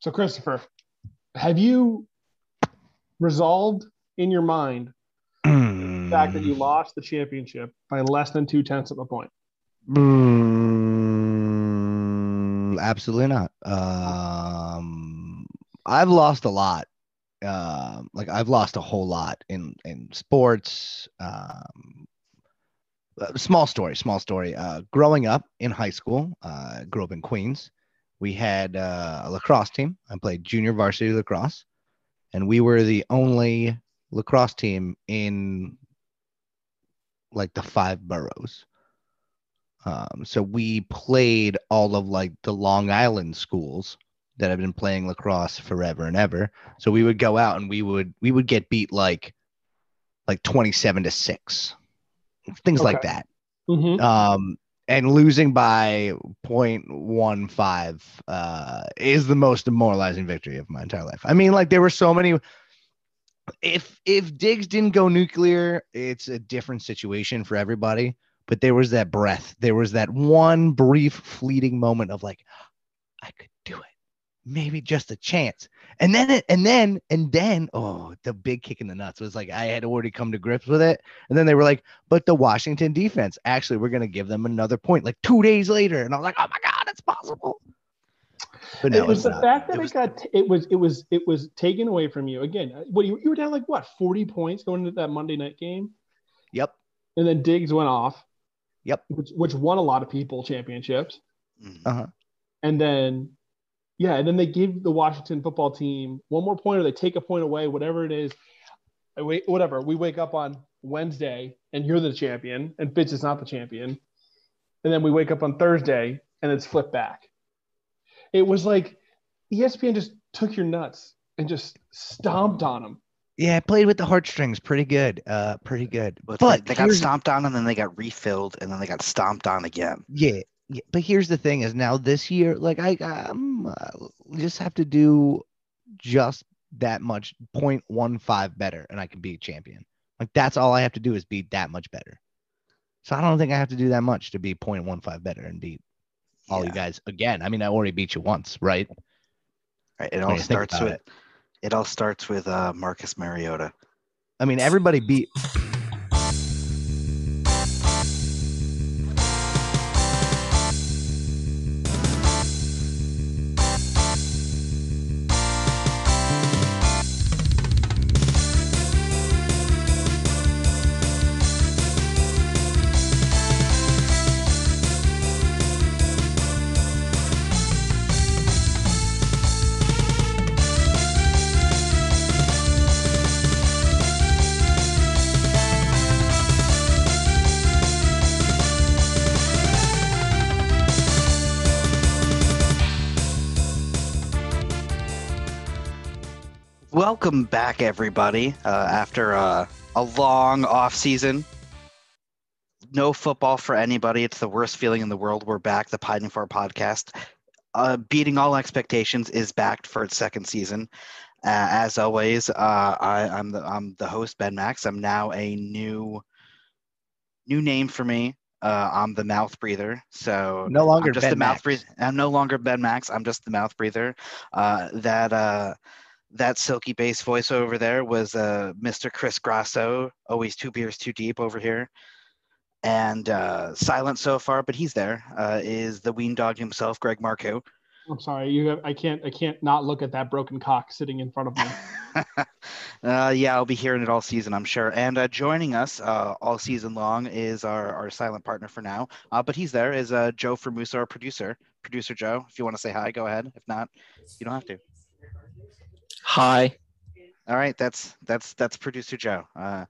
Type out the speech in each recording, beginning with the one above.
So, Christopher, have you resolved in your mind the fact that you lost the championship by less than two tenths of a point? Mm, absolutely not. Um, I've lost a lot. Um, like I've lost a whole lot in in sports. Um, uh, small story, small story. Uh, growing up in high school, uh, grew up in Queens. We had uh, a lacrosse team. I played junior varsity lacrosse, and we were the only lacrosse team in like the five boroughs. Um, so we played all of like the Long Island schools that have been playing lacrosse forever and ever. So we would go out and we would we would get beat like like 27 to 6. Things like that. Mm-hmm. Um and losing by 0.15 uh is the most demoralizing victory of my entire life. I mean like there were so many if if Diggs didn't go nuclear, it's a different situation for everybody. But there was that breath. There was that one brief, fleeting moment of like, I could do it. Maybe just a chance. And then it, and then and then oh, the big kick in the nuts was like I had already come to grips with it. And then they were like, but the Washington defense, actually, we're gonna give them another point like two days later. And I was like, oh my god, it's possible. But no, it was the not. fact that It it, was- got t- it was it was it was taken away from you again. uh, What you, you were down like what forty points going into that Monday night game, Yep. and then Diggs went off. Yep. Which which won a lot of people championships, Mhm. Uh-huh. and then yeah, and then they give the Washington football team one more point, or they take a point away, whatever it is. I wait, whatever. We wake up on Wednesday, and you're the champion, and Fitz is not the champion, and then we wake up on Thursday, and it's flipped back. It was like ESPN just took your nuts and just stomped on them. Yeah, I played with the heartstrings pretty good. Uh pretty good. But, But they, they got stomped on and then they got refilled and then they got stomped on again. Yeah, yeah, but here's the thing: is now this year, like I, um, uh, just have to do just that much 0.15 better, and I can be a champion. Like that's all I have to do is be that much better. So I don't think I have to do that much to be 0.15 better and beat all you guys again. I mean, I already beat you once, right? Right. It all you think starts with it. it. all starts with uh, Marcus Mariota. I mean, everybody beat. Welcome back, everybody. Uh, after uh, a long off season, no football for anybody. It's the worst feeling in the world. We're back. The Pining for podcast, uh, beating all expectations, is backed for its second season. Uh, as always, uh, I, I'm the I'm the host Ben Max. I'm now a new new name for me. Uh, I'm the mouth breather. So No longer I'm just Ben the mouth breather. I'm no longer Ben Max. I'm just the mouth breather. Uh, that uh, that silky bass voice over there was uh, Mr. Chris Grasso, always two beers too deep over here. And uh, silent so far, but he's there. Uh, is the ween dog himself, Greg Marco. I'm sorry, you have, I can't I can't not look at that broken cock sitting in front of me. uh, yeah, I'll be hearing it all season, I'm sure. And uh, joining us uh, all season long is our, our silent partner for now. Uh, but he's there is uh, Joe Formusa, our producer. Producer Joe, if you want to say hi, go ahead. If not, you don't have to. Hi. All right, that's that's that's producer Joe. Uh,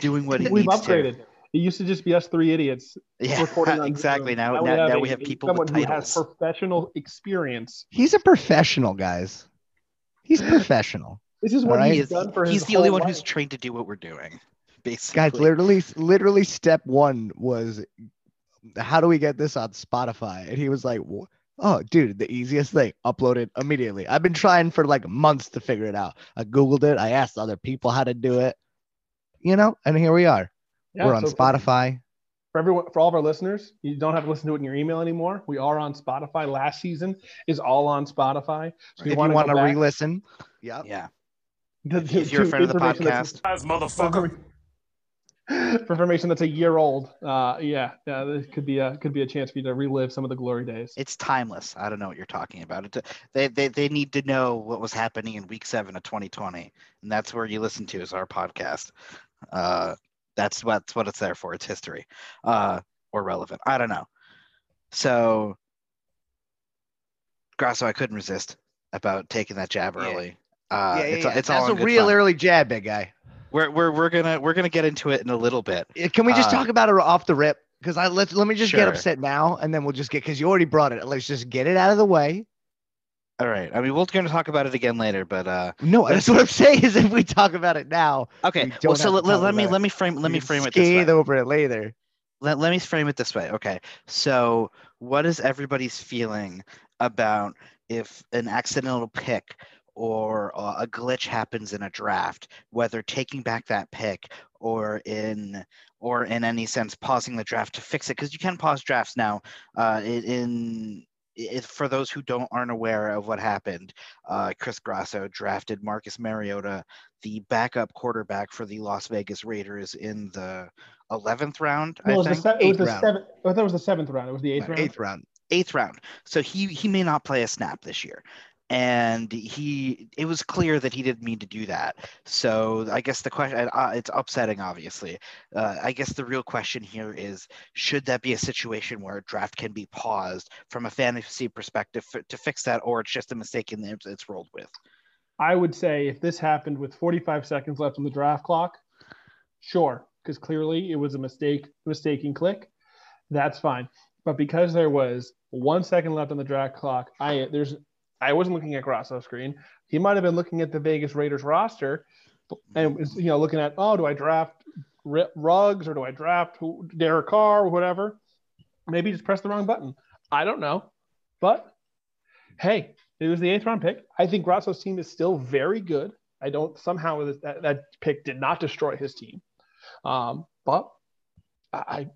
doing what he We've needs to. upgraded. It used to just be us three idiots Yeah, recording on exactly. Now, now, now we a- have people someone with who has professional experience. He's a professional, guys. He's professional. This is what All right. He he's done for his he's the only whole one who's trained to do what we're doing. Basically, guys literally literally step one was how do we get this on spotify and he was like "Wh- oh dude the easiest thing upload it immediately i've been trying for like months to figure it out i googled it i asked other people how to do it you know and here we are Yeah, we're on so- spotify for everyone, for all of our listeners, you don't have to listen to it in your email anymore. We are on Spotify. Last season is all on Spotify. So if you want to re-listen, yeah, yeah. If you're a friend of the podcast, as motherfucker. For information that's a year old, uh, yeah, yeah, this could be a could be a chance for you to relive some of the glory days. It's timeless. I don't know what you're talking about. It, they, they they need to know what was happening in Week Seven of 2020, and that's where you listen to is our podcast. Uh, that's what that's what it's there for. It's history, uh, or relevant. I don't know. So, Grasso, I couldn't resist about taking that jab Yeah. early. Uh, yeah, yeah, it's yeah. it's That's all a real fun. early jab, big guy. We're, we're we're gonna we're gonna get into it in a little bit. Uh, Can we just Uh, talk about it off the rip? Because I let let me just get upset now, and then we'll just get because you already brought it. Let's just get it out of the way. All right. I mean, we're going to talk about it again later, but uh, No, that's what I'm saying. Is if we talk about it now, okay. We Well, so let, let, me let me frame let me frame it this way. skate over it later. let, let me frame it this way. Okay. So, what is everybody's feeling about if an accidental pick or uh, a glitch happens in a draft, whether taking back that pick or in or in any sense pausing the draft to fix it? Because you can pause drafts now. Uh, in, it, for those who don't aren't aware of what happened, uh, Chris Grasso drafted Marcus Mariota, the backup quarterback for the Las Vegas Raiders, in the 11th round. No, it I the, think se- it was eighth the round. seventh. I thought it was the seventh round. It was the eighth round. Eighth round. eighth round. So he he may not play a snap this year. And he it was clear that he didn't mean to do that. So I guess the question uh, it's upsetting obviously. Uh, I guess the real question here is should that be a situation where a draft can be paused from a fantasy perspective f- to fix that or it's just a mistake and it's, it's rolled with. I would say if this happened with 45 seconds left on the draft clock, sure, because clearly it was a mistake, mistaken click. That's fine. But because there was one second left on the draft clock, I there's I wasn't looking at Grasso's screen. He might have been looking at the Vegas Raiders roster, and you know looking at oh, do I draft Ruggs or do I draft Derek Carr or whatever? Maybe just press the wrong button. I don't know, but hey, it was the eighth round pick. I think Grasso's team is still very good. I don't somehow that, that pick did not destroy his team. Um, but I,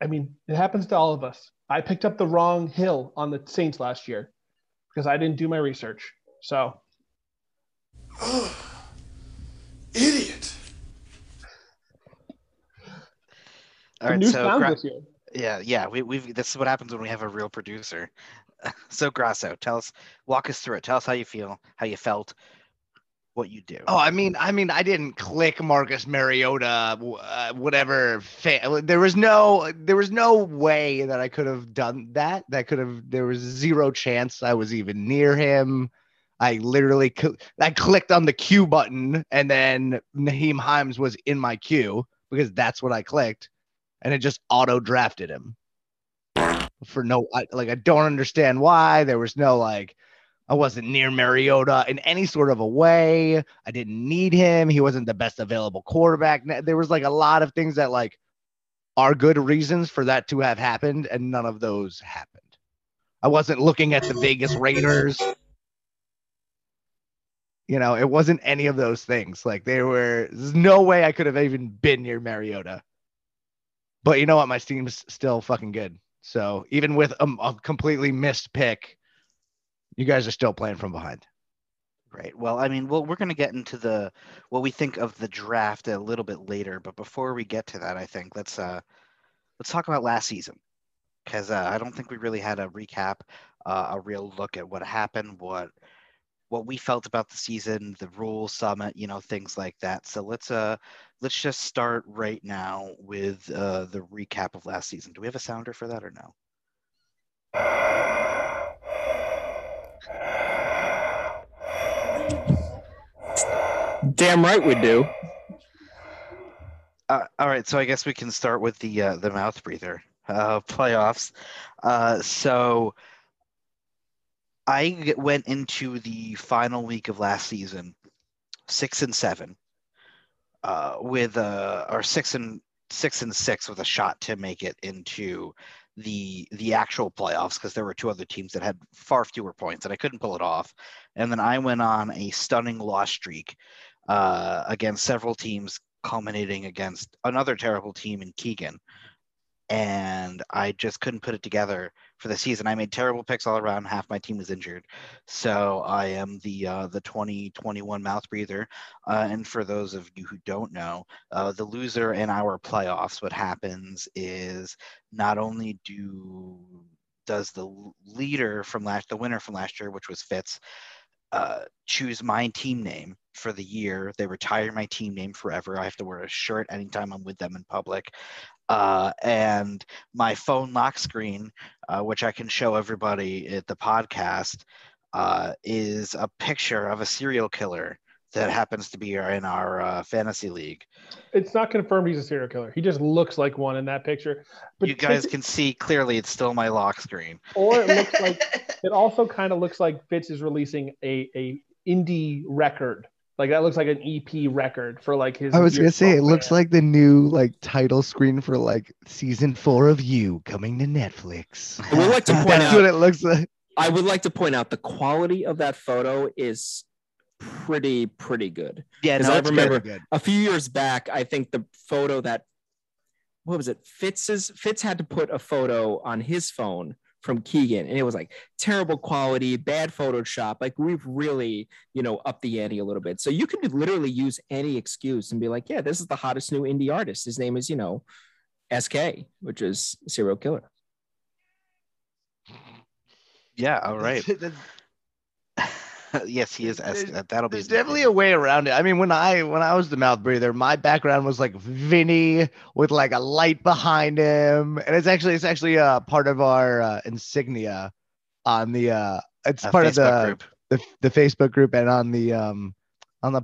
I mean, it happens to all of us. I picked up the wrong Hill on the Saints last year because I didn't do my research. So Idiot. All the right, news so found Gra- this year. yeah, yeah, we, we've this is what happens when we have a real producer. so Grasso, tell us, walk us through it. Tell us how you feel, how you felt, what you do. Oh, I mean, I mean, I didn't click Marcus Mariota, uh, whatever. Fa- there was no, there was no way that I could have done that. That could have. There was zero chance I was even near him. I literally, cl- I clicked on the queue button, and then Nyheim Hines was in my queue because that's what I clicked, and it just auto drafted him for no, I, like, I don't understand why. There was no like. I wasn't near Mariota in any sort of a way. I didn't need him. He wasn't the best available quarterback. There was like a lot of things that like are good reasons for that to have happened, and none of those happened. I wasn't looking at the Vegas Raiders. You know, it wasn't any of those things. Like they were there's no way I could have even been near Mariota. But you know what? My team's still fucking good. So even with a, a completely missed pick, you guys are still playing from behind. Right. Well, I mean, well, we're going to get into the what we think of the draft a little bit later, but before we get to that, I think let's uh let's talk about last season because uh, I don't think we really had a recap, uh, a real look at what happened, what what we felt about the season, the rule summit, you know, things like that. So let's uh let's just start right now with uh the recap of last season. Do we have a sounder for that or no? Damn right we do. Uh, all right, so I guess we can start with the uh, the mouth breather uh, playoffs. Uh, so I went into the final week of last season six and seven, uh, with uh, or six and six and six with a shot to make it into the the actual playoffs because there were two other teams that had far fewer points and I couldn't pull it off. And then I went on a stunning loss streak uh, against several teams, culminating against another terrible team in Keegan. and I just couldn't put it together for the season. I made terrible picks all around. Half my team was injured, so I am the uh, the 2021 mouth breather. Uh, and for those of you who don't know, uh, the loser in our playoffs, what happens is not only do does the leader from last, the winner from last year, which was Fitz, uh, choose my team name for the year. They retire my team name forever. I have to wear a shirt anytime I'm with them in public. Uh, and my phone lock screen, uh, which I can show everybody at the podcast, uh, is a picture of a serial killer that happens to be in our uh, fantasy league. It's not confirmed he's a serial killer. He just looks like one in that picture. But you guys can see clearly it's still my lock screen. Or it looks like it also kind of looks like Fitz is releasing a a indie record. Like that looks like an EP record for like his. I was gonna say it looks like the new like title screen for like season four of You coming to Netflix. I would like to point That's out. what it looks like. I would like to point out the quality of that photo is pretty pretty good. Yeah, no, I it's remember- good. A few years back, I think the photo that what was it? Fitz's Fitz had to put a photo on his phone from Keegan, and it was like terrible quality, bad Photoshop. Like we've really, you know, upped the ante a little bit. So you can literally use any excuse and be like, yeah, this is the hottest new indie artist. His name is, you know, SK, which is serial killer. Yeah, all right. That's- yes, he is. S- There's- that'll be There's definitely a way around it. I mean, when I when I was the mouth breather, my background was like Vinny with like a light behind him, and it's actually it's actually a part of our uh, insignia on the uh it's A part of the, group. the the Facebook group and on the um on the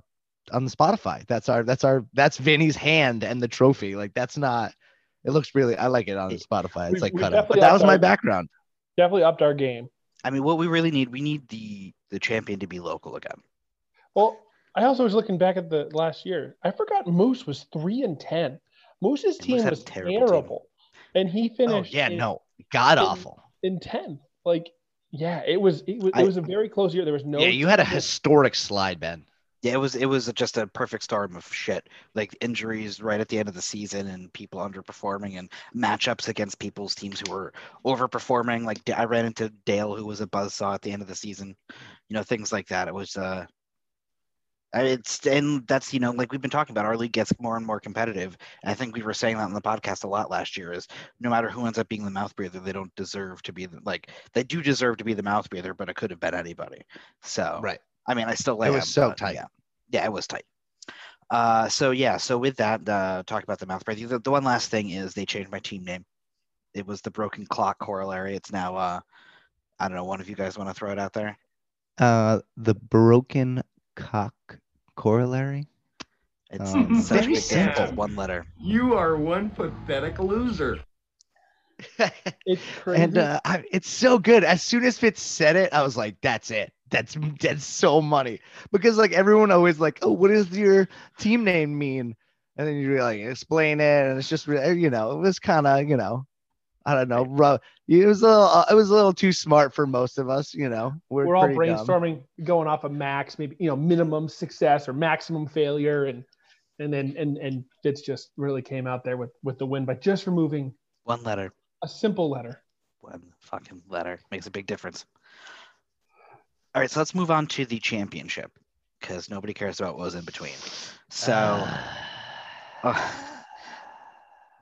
on the Spotify. That's our that's our that's Vinny's hand and the trophy. Like that's not. It looks really. I like it on Spotify. It's We've- like we've cut out, but that was my our- background. Definitely upped our game. I mean, what we really need, we need the the champion to be local again. Well, I also was looking back at the last year. I forgot Moose was three and ten. Moose's team had a was terrible terrible, team. and he Oh finished. yeah, in, no, god in- awful. in ten, Like, yeah, it was. It was, I- it was a very close year. There was no. yeah, you had a historic slide, Ben. Yeah, it was it was just a perfect storm of shit. Like injuries right at the end of the season and people underperforming and matchups against people's teams who were overperforming. Like I ran into Dale who was a buzzsaw at the end of the season. You know, things like that. It was uh it's and that's you know like we've been talking about our league gets more and more competitive and i think we were saying that on the podcast a lot last year is no matter who ends up being the mouth breather they don't deserve to be the, like they do deserve to be the mouth breather but it could have been anybody so Right. I mean, I still It was so but tight. Yeah, yeah, it was tight. Uh, so yeah, so with that, uh, talk about the mouth breather. The, the one last thing is they changed my team name. It was the broken clock corollary. It's now, uh, I don't know. One of you guys want to throw it out there? Uh, the broken cock corollary. It's Um, such a very big difference. Simple. one letter. You are one pathetic loser. It's crazy. and uh, I, it's so good. As soon as Fitz said it, I was like, "That's it. That's that's so money." Because like everyone always like, "Oh, what does your team name mean?" And then you like explain it, and it's just you know, it was kind of, you know, I don't know, rough. It was a little, uh, it was a little too smart for most of us, you know. We're, we're all pretty dumb. brainstorming, going off of max, maybe you know, minimum success or maximum failure, and and then and and Fitz just really came out there with with the win by just removing One letter. a simple letter. One fucking letter makes a big difference. All right, so let's move on to the championship because nobody cares about what was in between. So. Uh,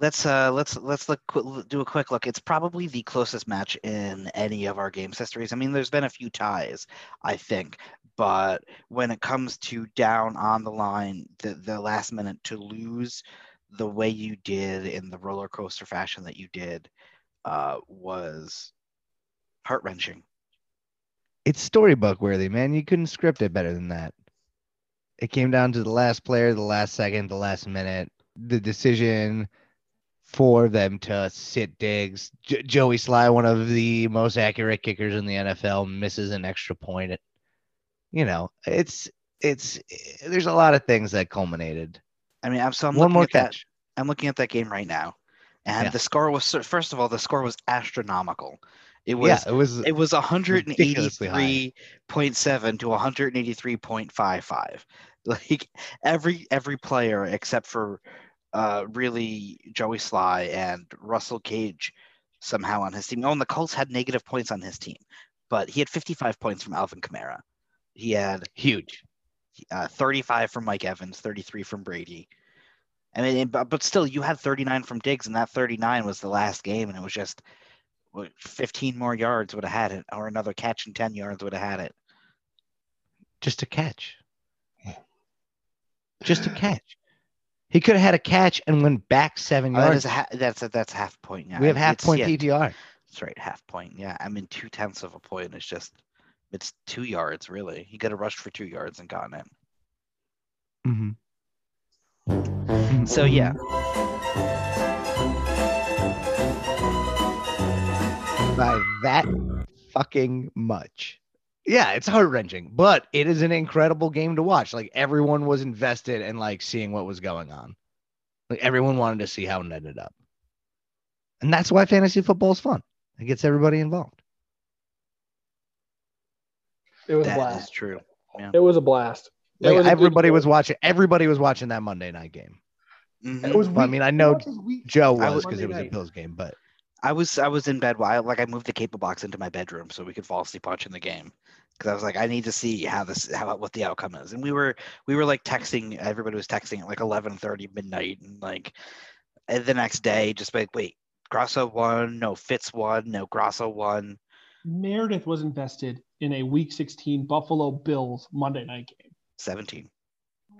let's uh let's let's look do a quick look. It's probably the closest match in any of our games histories. I mean, there's been a few ties, I think, but when it comes to down on the line, the the last minute to lose the way you did in the roller coaster fashion that you did uh was heart wrenching. it's storybook worthy, man. You couldn't script it better than that. It came down to the last player, the last second, the last minute, the decision for them to sit Diggs. J- Joey Slye, one of the most accurate kickers in the NFL, misses an extra point. You know, it's it's there's a lot of things that culminated. I mean, I'm so I'm One looking more at that- I'm looking at that game right now, and Yeah. the score was first of all the score was astronomical. It was yeah, it was it was 183.7 to 183.55 like every every player except for uh, really Joey Slye and Russell Gage somehow on his team. Oh, and the Colts had negative points on his team, but he had 55 points from Alvin Kamara. He had Huge. uh, 35 from Mike Evans, 33 from Brady. I mean, but, but still, you had 39 from Diggs, and that 39 was the last game, and it was just 15 more yards would have had it, or another catch and 10 yards would have had it. Just a catch. Just a catch. He could have had a catch and went back seven Oh, that yards. is a ha- that's a, that's half point. Yeah, we have half It's- point yeah, PPR. That's right, half point. Yeah, I mean, two tenths of a point is just it's two yards really. He could have rushed for two yards and gotten it. Mm-hmm. So yeah, by that fucking much. Yeah, it's heart wrenching, but it is an incredible game to watch. Like everyone was invested in like seeing what was going on. Like everyone wanted to see how it ended up. And that's why fantasy football is fun. It gets everybody involved. It was a that is blast. true. It was a blast. Like was everybody game. was watching. Everybody was watching that Monday night game. Mhm. It was. Well, I mean, I know it was week- Joe was was- because it was a Bills game, but I was I was in bed while like I moved the cable box into my bedroom so we could fall asleep watching the game. Because I was like I need to see how this how what the outcome is. And we were we were like texting everybody was texting at like 11:30 midnight and like and the next day just like wait Grasso won no Fitz won no Grasso won. Meredith was invested in a Week 16 Buffalo Bills Monday night game. 17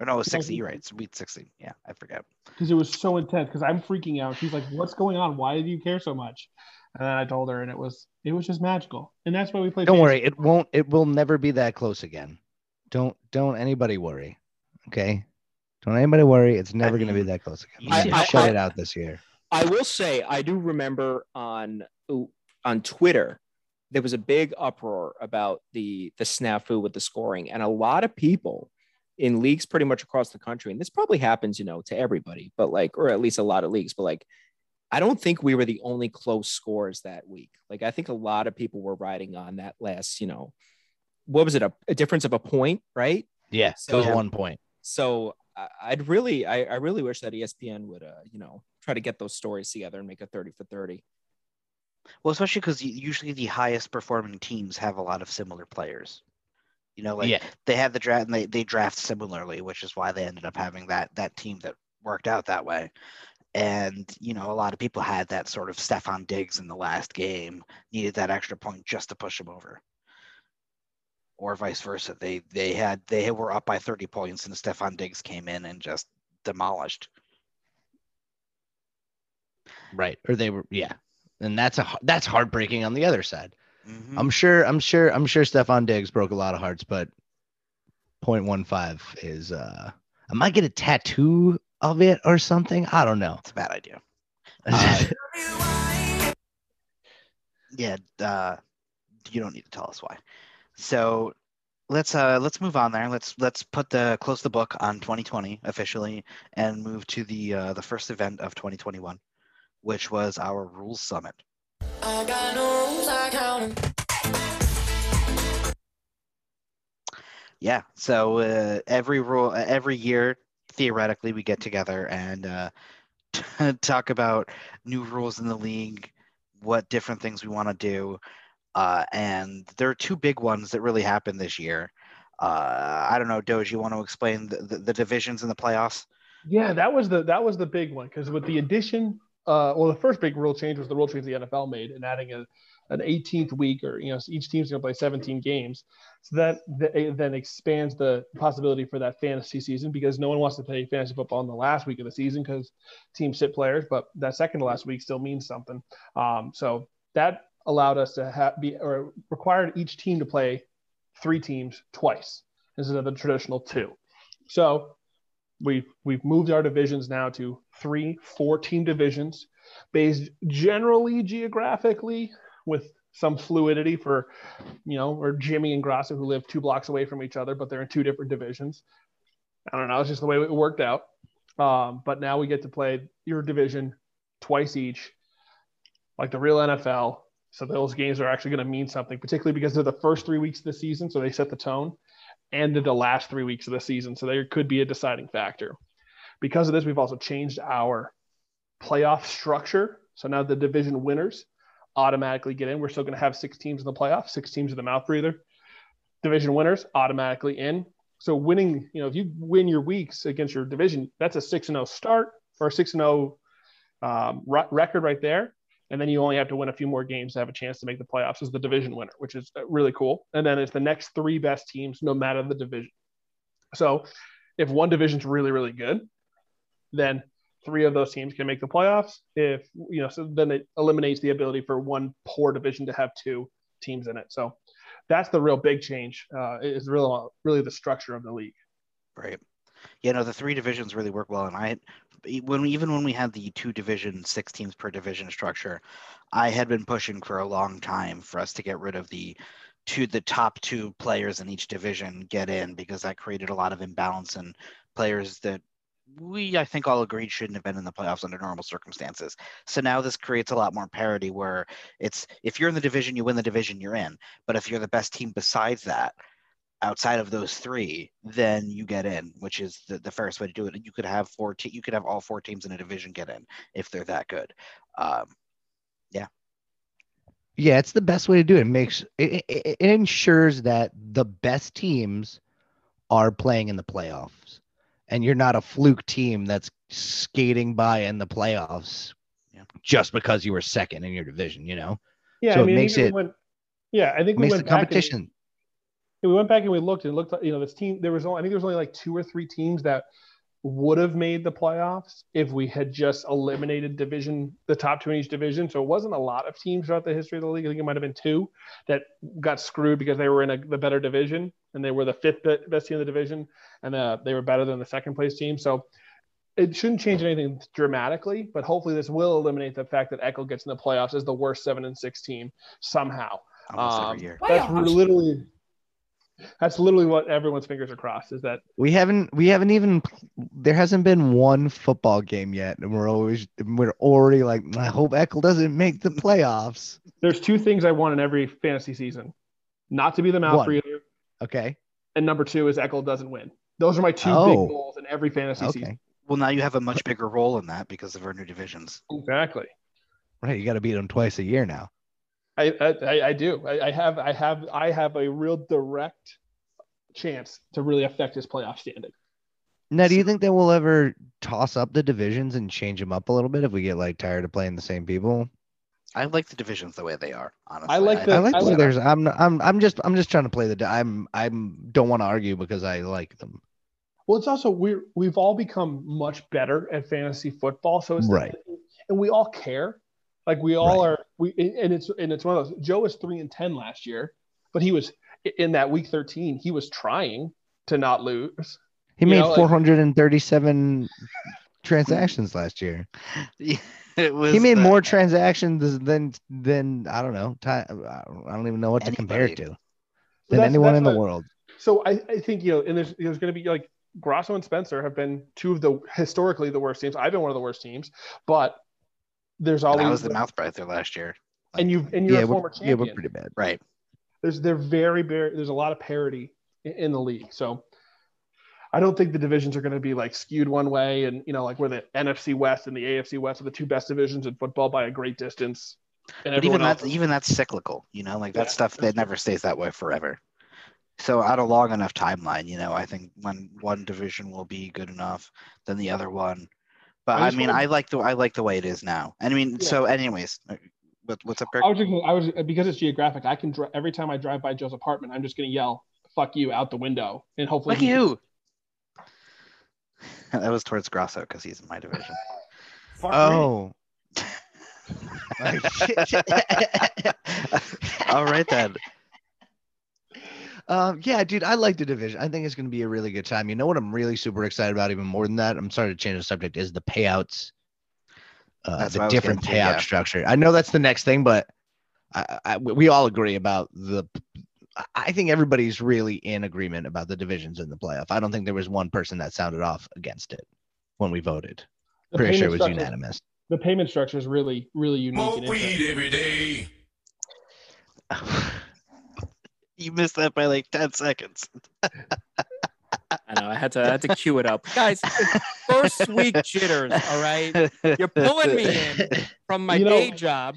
or no it was 16 you're right it's week 16 yeah I forget because it was so intense. Because I'm freaking out. She's like, "What's going on? Why do you care so much?" And then I told her, and it was it was just magical. And that's why we played. don't fantasy. worry, it won't. It will never be that close again. Don't don't anybody worry. Okay, don't anybody worry. It's never going to be that close again. I- I- shut I- it out this year. I will say I do remember on on Twitter there was a big uproar about the the snafu with the scoring, and a lot of people in leagues pretty much across the country, and this probably happens, you know, to everybody, but like, or at least a lot of leagues, but like, I don't think we were the only close scores that week. Like, I think a lot of people were riding on that last, you know, what was it, a, a difference of a point, right? Yeah, So- it was one point. So I- I'd really, I, I really wish that ESPN would, uh, you know, try to get those stories together and make a 30 for 30. well especially because usually the highest performing teams have a lot of similar players you know like yeah, they had the draft and they, they draft similarly, which is why they ended up having that that team that worked out that way. And you know, a lot of people had that sort of Stefon Diggs in the last game, needed that extra point just to push them over. Or vice versa. They they had they were up by 30 points and Stefon Diggs came in and just demolished. right. Or they were. Yeah, and that's a that's heartbreaking on the other side. Mhm. I'm sure. I'm sure. I'm sure. Stefon Diggs broke a lot of hearts, but 0.15 is. uh I might get a tattoo of it or something. I don't know. It's a bad idea. Uh, yeah uh, you don't need to tell us why so let's uh let's move on there let's let's put the close the book on 2020 officially and move to the uh the first event of 2021 which was our rules summit yeah so uh, every rule every year theoretically we get together and uh talk about new rules in the league what different things we want to do uh and there are two big ones that really happened this year. Uh i don't know doge you want to explain the, the, the divisions in the playoffs? Yeah, that was the that was the big one because with the addition, uh, well, the first big rule change was the rule change the NFL made and adding a, an 18th week, or you know, each team's going to play 17 games. So that, that then expands the possibility for that fantasy season because no one wants to play fantasy football in the last week of the season because teams sit players, but that second to last week still means something. Um, so that allowed us to have be or required each team to play three teams twice instead of the traditional two. So we've we've moved our divisions now to three four team divisions based generally geographically with some fluidity for you know or jimmy and grasso who live two blocks away from each other but they're in two different divisions. I don't know. It's just the way it worked out. Um, but now we get to play your division twice each like the real nfl so those games are actually going to mean something particularly because they're the first three weeks of the season so they set the tone in the last three weeks of the season. So there could be a deciding factor. Because of this, we've also changed our playoff structure. So now the division winners automatically get in. We're still going to have six teams in the playoffs, six teams in the mouth breather. Division winners automatically in. So winning, you know, if you win your weeks against your division, that's a six and zero start or a six and zero um, record right there. And then you only have to win a few more games to have a chance to make the playoffs as the division winner, which is uh, really cool. And then it's the next three best teams, no matter the division. So if one division's really, really good, then three of those teams can make the playoffs. If you know, so then it eliminates the ability for one poor division to have two teams in it. So that's the real big change. Uh, is really really the structure of the league. Right. Yeah, no, the three divisions really work well, and I, when even when we had the two division, six teams per division structure, I had been pushing for a long time for us to get rid of the two the top two players in each division get in because that created a lot of imbalance and players that we I think all agreed shouldn't have been in the playoffs under normal circumstances. So now this creates a lot more parity where it's if you're in the division, you win the division, you're in. But if you're the best team besides that, outside of those three, then you get in, which is the, the first way to do it. You could have four te- you could have all four teams in a division get in if they're that good. Um, Yeah, Yeah, it's the best way to do it. It makes it, it, it ensures that the best teams are playing in the playoffs, and you're not a fluke team that's skating by in the playoffs Yeah. just because you were second in your division. You know, Yeah, So I it makes it- went- yeah, I think we makes the went back and- we went back and we looked and looked. You know, this team. There was only, I think there was only like two or three teams that would have made the playoffs if we had just eliminated division, the top two in each division. So it wasn't a lot of teams throughout the history of the league. I think it might have been two that got screwed because they were in a, the better division and they were the fifth best team in the division and uh, they were better than the second place team. So it shouldn't change anything dramatically, but hopefully this will eliminate the fact that Eckel gets in the playoffs as the worst seven and six team somehow. almost Um, every year. That's Playoffs. literally that's literally what everyone's fingers are crossed is that We haven't we haven't even there hasn't been one football game yet, and we're always we're already like I hope Eckel doesn't make the playoffs. there's two things I want in every fantasy season. Not to be the mouth One. breather, Okay, and number two is Eckel doesn't win. Those are my two Oh. big goals in every fantasy okay, season. Well, now you have a much bigger role in that because of our new divisions. Exactly. right. You got to beat them twice a year now. I I, I- I do. I, I have I have I have a real direct chance to really affect his playoff standing. Now, do you think that we'll ever toss up the divisions and change them up a little bit if we get like tired of playing the same people? I like the divisions the way they are. Honestly, I like the- I like I the like- there's I'm I'm I'm just I'm just trying to play the I'm I'm don't want to argue because I like them. Well, it's also we're we've all become much better at fantasy football, so it's Right. and we all care. Like we all are. We and it's and it's one of those. Joe was three and ten last year, but he was in that week thirteen. He was trying to not lose. He You made know, like- 437 transactions last year. it was. He made the- more transactions than than I don't know. Ti- I don't even know what to compare it to than that's- anyone that's in the what- world. So I, I think you know, and there's there's going to be like Grasso and Spencer have been two of the historically the worst teams. I've been one of the worst teams, but there's always That was the mouth breather last year. and you and you're Yeah, a we're, former yeah, we're pretty bad. Right. there's they're very very there's a lot of parity in, in the league so i don't think the divisions are going to be like skewed one way and you know like where the nfc west and the afc west are the two best divisions in football by a great distance and But even else that's even that's cyclical, you know, like that Yeah, stuff that never stays that way forever. So on a long enough timeline, you know, I think when one division will be good enough, then the other one. But I I, mean, wanna- I like the I like the way it is now. And I mean, Yeah. so anyways, uh, what, what's up, Kirk? i was just i was because it's geographic i can dri- every time i drive by joe's apartment i'm just going to yell fuck you out the window and hopefully Fuck he- you. that was towards Grasso because he's in my division. Oh, All right then. Um, yeah, dude, I like the division. I think it's going to be a really good time. You know what I'm really super excited about, even more than that. I'm sorry to change the subject. Is the payouts, uh, That's the different getting to, payout yeah. structure. I know that's the next thing, but I, I, we all agree about the. I think everybody's really in agreement about the divisions in the playoff. I don't think there was one person that sounded off against it when we voted. the Pretty sure it was structure- unanimous. the payment structure is really really unique Smoke weed every day. You missed that by like ten seconds. I know. I had to I had to cue it up, guys. First week jitters. All right, you're pulling me in from my You know- day job.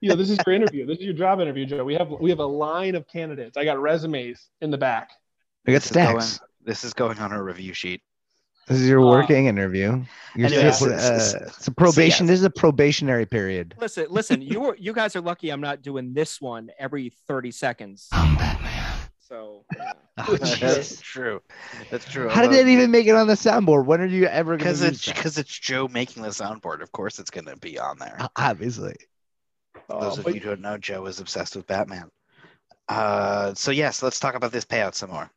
You know, this is your interview. This is your job interview, Joe. We have we have a line of candidates. I got resumes in the back. We got This is going- stacks. This is going on a review sheet. This is your Uh, working interview. You're Anyways, still- so- so- uh, it's a probation. yes. This is a probationary period. Listen, listen. You were you guys are lucky. I'm not doing this one every 30 seconds. I'm Batman. So yeah. Oh, That's true. That's true. How did that even make it on the soundboard? When are you ever going Because to it's because it's Joe making the soundboard. Of course, it's going to be on there. Obviously. Those Uh, of but- you who don't know, Joe is obsessed with Batman. Uh, so yes, let's talk about this payout some more.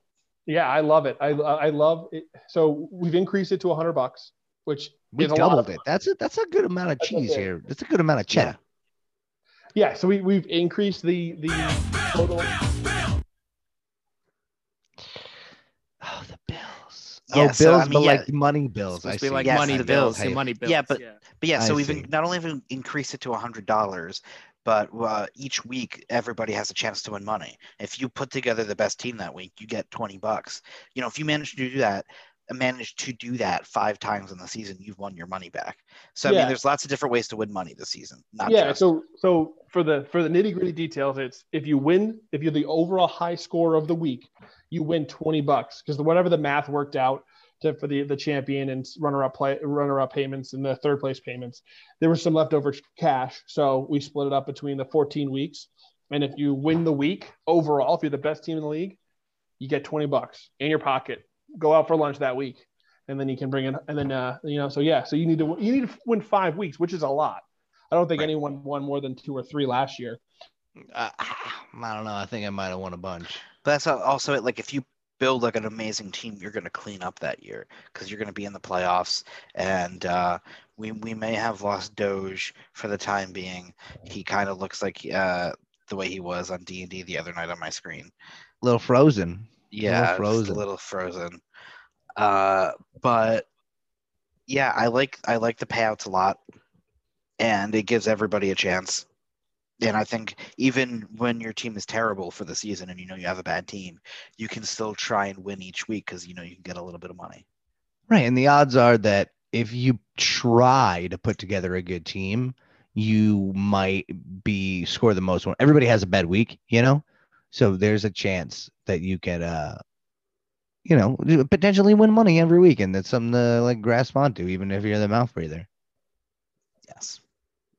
Yeah, I love it. I I love it. So we've increased it to 100 bucks, which We is doubled it. That's a that's a good amount of That's cheese okay. here. That's a good amount of cheddar. Yeah, so we we've increased the the total. Oh, the bills. Yeah, oh, so, bills, I mean, but yeah. like money bills. supposed I to see. like Yes, money the bills, bills. money bills. Yeah, but- But yeah, I so we've see. not only have we increased it to hundred dollars, but uh, each week everybody has a chance to win money. If you put together the best team that week, you get twenty bucks. You know, if you manage to do that, manage to do that five times in the season, you've won your money back. So I mean, there's lots of different ways to win money this season. Not yeah, just so so for the for the nitty gritty details, it's if you win, if you're the overall high score of the week, you win 20 bucks because whatever the math worked out to, for the the champion and runner up play runner up payments and the third place payments, there was some leftover cash, so we split it up between the 14 weeks. And if you win the week overall, if you're the best team in the league, you get 20 bucks in your pocket. Go out for lunch that week, and then you can bring in and then uh, you know so yeah, so you need to you need to win five weeks, which is a lot. I don't think Right. anyone won more than two or three last year. Uh, I don't know. I think I might have won a bunch. But that's also it. Like if you build like an amazing team, you're going to clean up that year because you're going to be in the playoffs. And uh, we we may have lost Doge for the time being. He kind of looks like uh, the way he was on D and D the other night on my screen. A little frozen. Yeah, just frozen. a little frozen. Uh, but yeah, I like I like the payouts a lot, and it gives everybody a chance. And I think even when your team is terrible for the season and you know you have a bad team, you can still try and win each week because you know you can get a little bit of money. Right. And the odds are that if you try to put together a good team, you might be score the most one. Everybody has a bad week, you know? So there's a chance that you could uh you know, potentially win money every week. And that's something to like grasp onto, even if you're the mouth breather. Yes,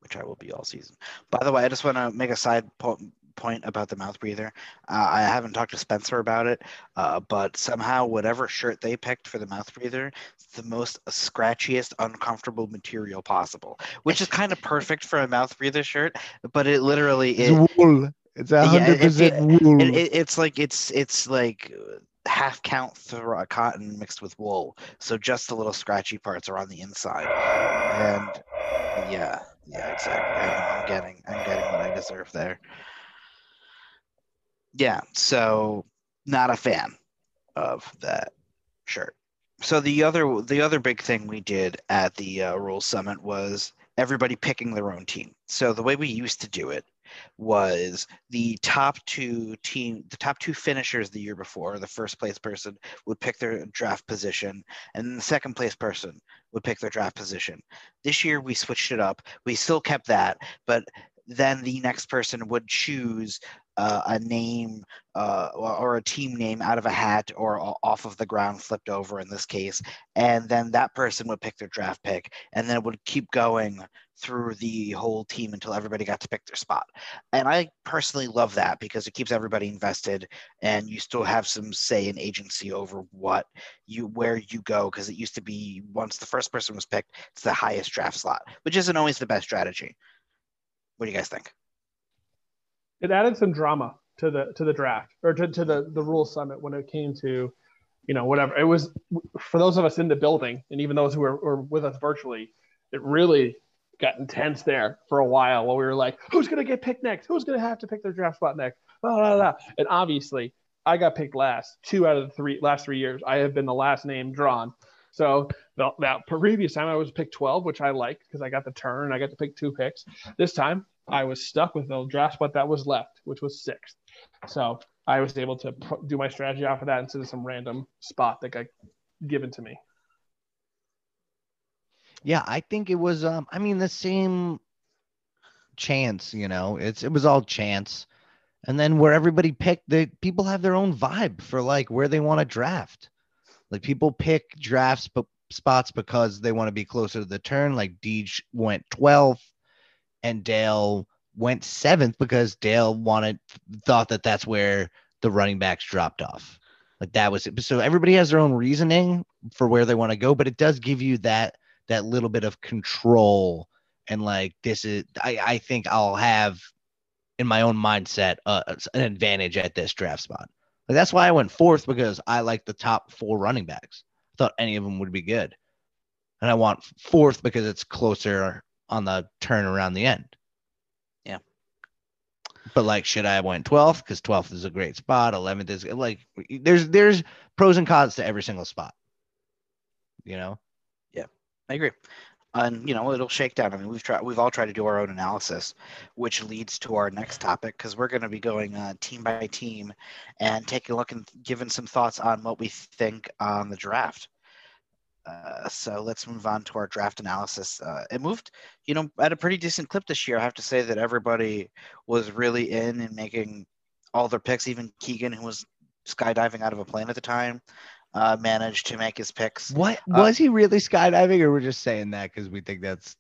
which I will be all season. By the way, I just want to make a side po- point about the mouth breather. Uh, I haven't talked to Spencer about it, uh, but somehow whatever shirt they picked for the mouth breather, it's the most scratchiest, uncomfortable material possible, which is kind of perfect for a mouth breather shirt. But it literally it, It's wool. It's a hundred percent wool. it, it, it's like it's it's like half count cotton mixed with wool, so just the little scratchy parts are on the inside, and yeah, yeah, exactly. I'm getting I'm getting what I deserve there. Yeah, so not a fan of that shirt. So the other the other big thing we did at the uh, Rules Summit was everybody picking their own team. So the way we used to do it was the top two team the top two finishers the year before. The first place person would pick their draft position and the second place person would pick their draft position. This year we switched it up. We still kept that but then the next person would choose uh, a name uh, or a team name out of a hat or off of the ground flipped over in this case and then that person would pick their draft pick and then it would keep going through the whole team until everybody got to pick their spot and I personally love that because it keeps everybody invested, and you still have some say and agency over what you where you go. Because it used to be once the first person was picked, it's the highest draft slot, which isn't always the best strategy. What do you guys think? It added some drama to the to the draft or to, to the the rule summit when it came to, you know, whatever. It was for those of us in the building and even those who were, were with us virtually, it really got intense there for a while while we were like, who's gonna get picked next? Who's gonna have to pick their draft spot next? Blah, blah, blah. And obviously, I got picked last. Two out of the three last three years, I have been the last name drawn. So the, that previous time I was picked 12, which I liked because I got the turn I got to pick two picks. This time I was stuck with the draft spot that was left, which was sixth. So I was able to pro- do my strategy off of that instead of some random spot that got given to me. Yeah, I think it was um I mean the same chance, you know. It's it was all chance. And then where everybody picked the people have their own vibe for like where they want to draft. Like people pick drafts but spots because they want to be closer to the turn. Like Deej went 12th and Dale went seventh because Dale wanted thought that that's where the running backs dropped off. Like that was it. So everybody has their own reasoning for where they want to go, but it does give you that that little bit of control and like this is I, I think I'll have in my own mindset uh, an advantage at this draft spot. Like that's why I went fourth because I like the top four running backs. I thought any of them would be good, and I want fourth because it's closer on the turn around the end. Yeah. But like, should I have went 12th? Because 12th is a great spot. 11th is like, there's there's pros and cons to every single spot. You know. I agree. And you know, it'll shake down. I mean, we've tried, we've all tried to do our own analysis, which leads to our next topic because we're going to be going uh, team by team and taking a look and giving some thoughts on what we think on the draft. Uh, so let's move on to our draft analysis. Uh, it moved, you know, at a pretty decent clip this year. I have to say that everybody was really in and making all their picks. Even Keegan, who was skydiving out of a plane at the time, uh, managed to make his picks. What Uh, was he really skydiving, or we're just saying that because we think that's